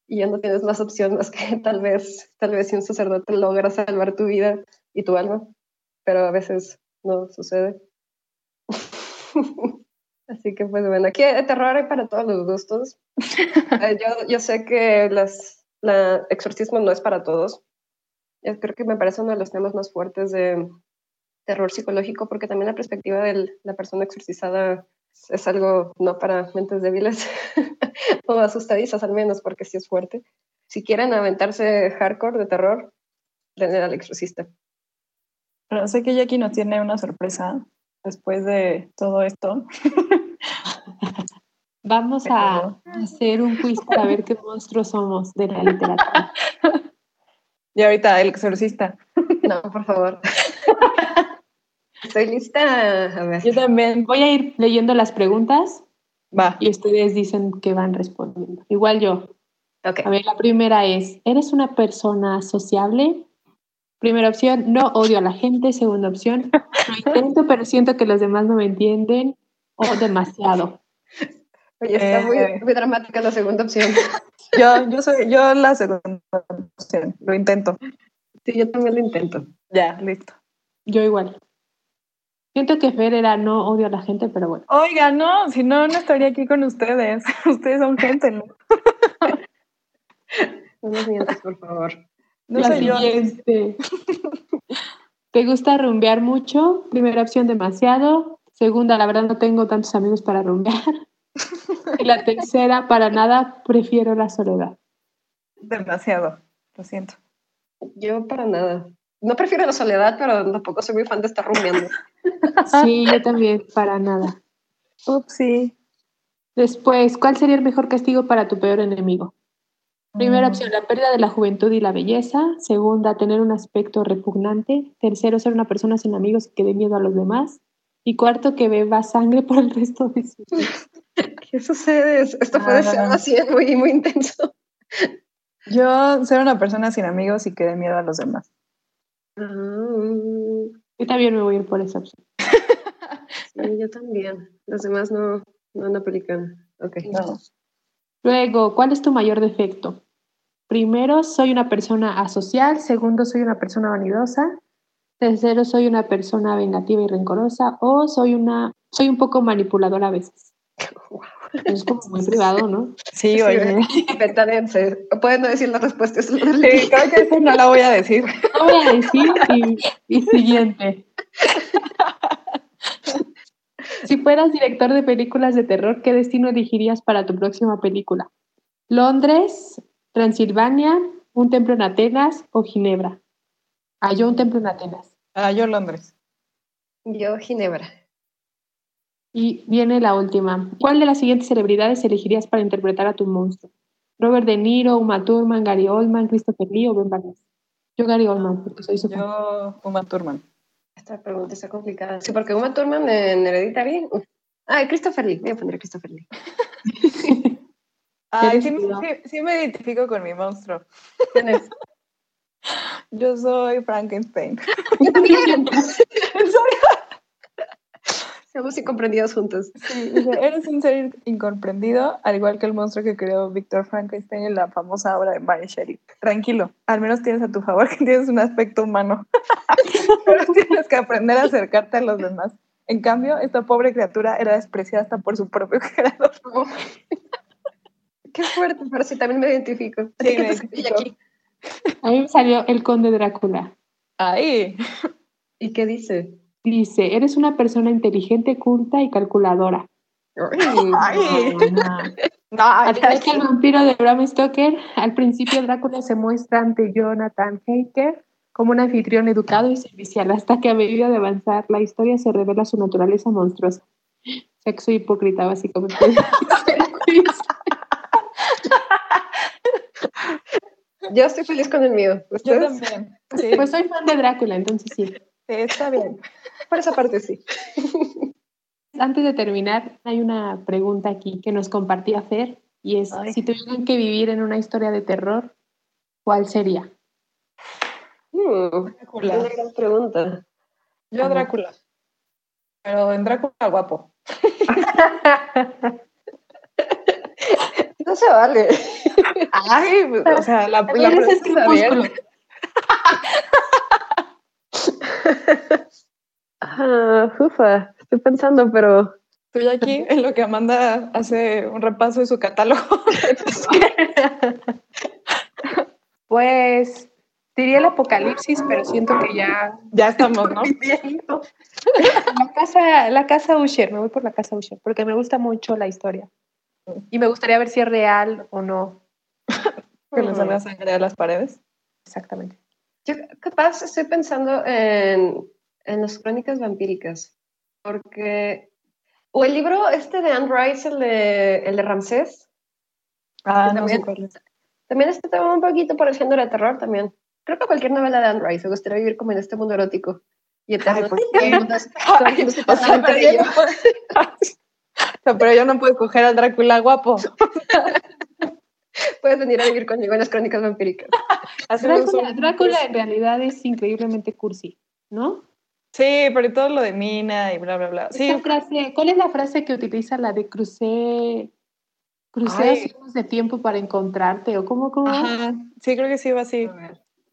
y ya no tienes más opción más que tal vez, tal vez si un sacerdote logra salvar tu vida y tu alma, pero a veces no sucede. Así que pues bueno, aquí hay terror hay para todos los gustos. Eh, yo, yo sé que las, la exorcismo no es para todos. Yo creo que me parece uno de los temas más fuertes de terror psicológico porque también la perspectiva de la persona exorcizada es algo no para mentes débiles o asustadizas al menos, porque sí es fuerte. Si quieren aventarse hardcore de terror, den al exorcista. Pero sé que Jackie nos tiene una sorpresa después de todo esto. Vamos a hacer un quiz para ver qué monstruos somos de la literatura. Y ahorita el exorcista. No, por favor. Estoy lista. A ver. Yo también. Voy a ir leyendo las preguntas. Va. Y ustedes dicen que van respondiendo. Igual yo. Okay. A ver, la primera es, ¿eres una persona sociable? Primera opción, no odio a la gente. Segunda opción, lo intento, pero siento que los demás no me entienden. O demasiado. Oye, está muy, eh. muy, dramática la segunda opción. Yo, yo soy, yo la segunda opción, lo intento. Sí, yo también lo intento. Ya, listo. Yo igual. Siento que Fer era no odio a la gente, pero bueno. Oiga, no, si no, no estaría aquí con ustedes. Ustedes son gente, ¿no? no nos mientas, por favor. No la siguiente. ¿Te gusta rumbear mucho? Primera opción, demasiado. Segunda, la verdad no tengo tantos amigos para rumbear. y la tercera, para nada, prefiero la soledad. Demasiado, lo siento. Yo para nada no prefiero la soledad, pero tampoco soy muy fan de estar rumiando. Sí, yo también, para nada. Ups, sí. Después, ¿cuál sería el mejor castigo para tu peor enemigo? Primera mm. opción, la pérdida de la juventud y la belleza. Segunda, tener un aspecto repugnante. Tercero, ser una persona sin amigos que dé miedo a los demás. Y cuarto, que beba sangre por el resto de su vida. ¿Qué sucede? Esto puede ser ah. así muy, muy intenso. Yo, ser una persona sin amigos y que dé miedo a los demás. Mm. Yo también me voy a ir por esa opción. sí, yo también. Los demás no, no aplican. Okay. Luego, ¿cuál es tu mayor defecto? Primero, soy una persona asocial. Segundo, soy una persona vanidosa. Tercero, soy una persona vengativa y rencorosa. O soy una, soy un poco manipuladora a veces. Es como muy privado, ¿no? Sí, oye. Pueden no decir la respuesta. Sí, creo que no la voy a decir. No voy a decir y, siguiente. Si fueras director de películas de terror, ¿qué destino elegirías para tu próxima película? ¿Londres, Transilvania, un templo en Atenas o Ginebra? Ah, yo un templo en Atenas. Ah, yo Londres. Yo Ginebra. Y viene la última. ¿Cuál de las siguientes celebridades elegirías para interpretar a tu monstruo? Robert De Niro, Uma Thurman, Gary Oldman, Christopher Lee o Ben Barnes. Yo Gary Oldman, porque soy su Yo Uma Thurman. Esta pregunta está complicada. Sí, porque Uma Thurman en Hereditary... Ah, Christopher Lee. Voy a poner Christopher Lee. Ay, sí, sí, me identifico con mi monstruo. ¿Quién es? Yo soy Frankenstein. Seamos incomprendidos juntos. Sí, eres un ser incomprendido, al igual que el monstruo que creó Víctor Frankenstein en la famosa obra de Mary Shelley. Tranquilo, al menos tienes a tu favor que tienes un aspecto humano. Pero tienes que aprender a acercarte a los demás. En cambio, esta pobre criatura era despreciada hasta por su propio creador. Qué fuerte, pero sí, también me identifico. Sí, me identifico. aquí? A mí me salió el conde Drácula. Ahí. ¿Y qué dice? Dice, eres una persona inteligente, culta y calculadora. Ay. No, Al igual que el vampiro de Bram Stoker, al principio Drácula se muestra ante Jonathan Haker como un anfitrión educado y servicial, hasta que a medida de avanzar la historia se revela su naturaleza monstruosa. Sexo hipócrita, básicamente. Yo estoy feliz con el mío. Yo ¿Ustedes? también. Sí, Pues soy fan de Drácula, entonces sí. sí, está bien. Por esa parte sí. Antes de terminar, hay una pregunta aquí que nos compartía Fer y es, Ay. si tuvieran que vivir en una historia de terror, ¿cuál sería? Hmm, Drácula. una gran pregunta. Yo Drácula. Pero en Drácula guapo. No se vale. Ay, o sea, la, la bien. crepúsculo. Ah, ufa, estoy pensando, pero Estoy aquí en lo que Amanda hace un repaso de su catálogo. Pues diría el apocalipsis, pero siento que ya... ya estamos, ¿no? La casa, la casa Usher, me voy por la casa Usher, porque me gusta mucho la historia. Y me gustaría ver si es real o no. Que le salga sangre a las paredes. Exactamente. yo capaz estoy pensando en, en las crónicas vampíricas, porque... O el libro este de Anne Rice, el de, el de Ramsés, Ah, no sé también- es. también este tema un poquito por el género de terror también. Creo que cualquier novela de Anne Rice, me gustaría vivir como en este mundo erótico y eterno. Ay, ¿por Todo el mundo es- todo el mundo se O pasa sea, entre pero, yo no puedo, O sea, pero yo no puedo coger al Drácula guapo. Puedes venir a vivir conmigo en las crónicas vampíricas. Drácula, Drácula en realidad es increíblemente cursi, ¿no? Sí, pero todo lo de Mina y bla, bla, bla. Sí, frase, ¿Cuál es la frase que utiliza la de crucé, crucé de tiempo para encontrarte? ¿O cómo, cómo? ajá. Sí, creo que sí va así.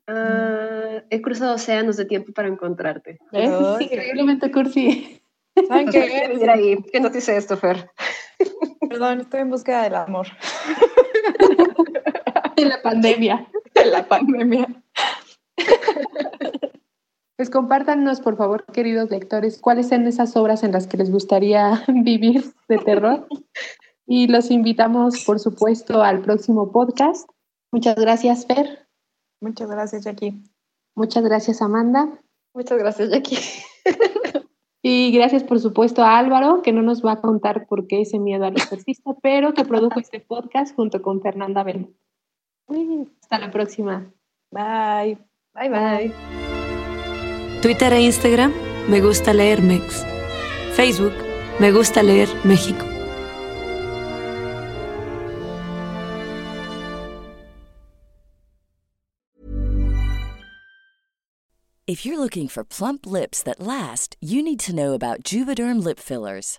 Ah, he cruzado océanos de tiempo para encontrarte. Ay. increíblemente cursi. ¿Saben qué? ahí. ¿Qué nos dice esto, Fer? Perdón, estoy en búsqueda del amor. de la pandemia. De la pandemia. Pues compártanos, por favor, queridos lectores, cuáles son esas obras en las que les gustaría vivir de terror. Y los invitamos, por supuesto, al próximo podcast. Muchas gracias, Fer. Muchas gracias, Jackie. Muchas gracias, Amanda. Muchas gracias, Jackie. Y gracias, por supuesto, a Álvaro, que no nos va a contar por qué ese miedo al exorcista, pero que produjo este podcast junto con Fernanda Bell. Hasta la próxima. Bye. Bye, bye. Twitter e Instagram, me gusta leer Mex. Facebook, me gusta leer México. If you're looking for plump lips that last, you need to know about Juvederm lip fillers.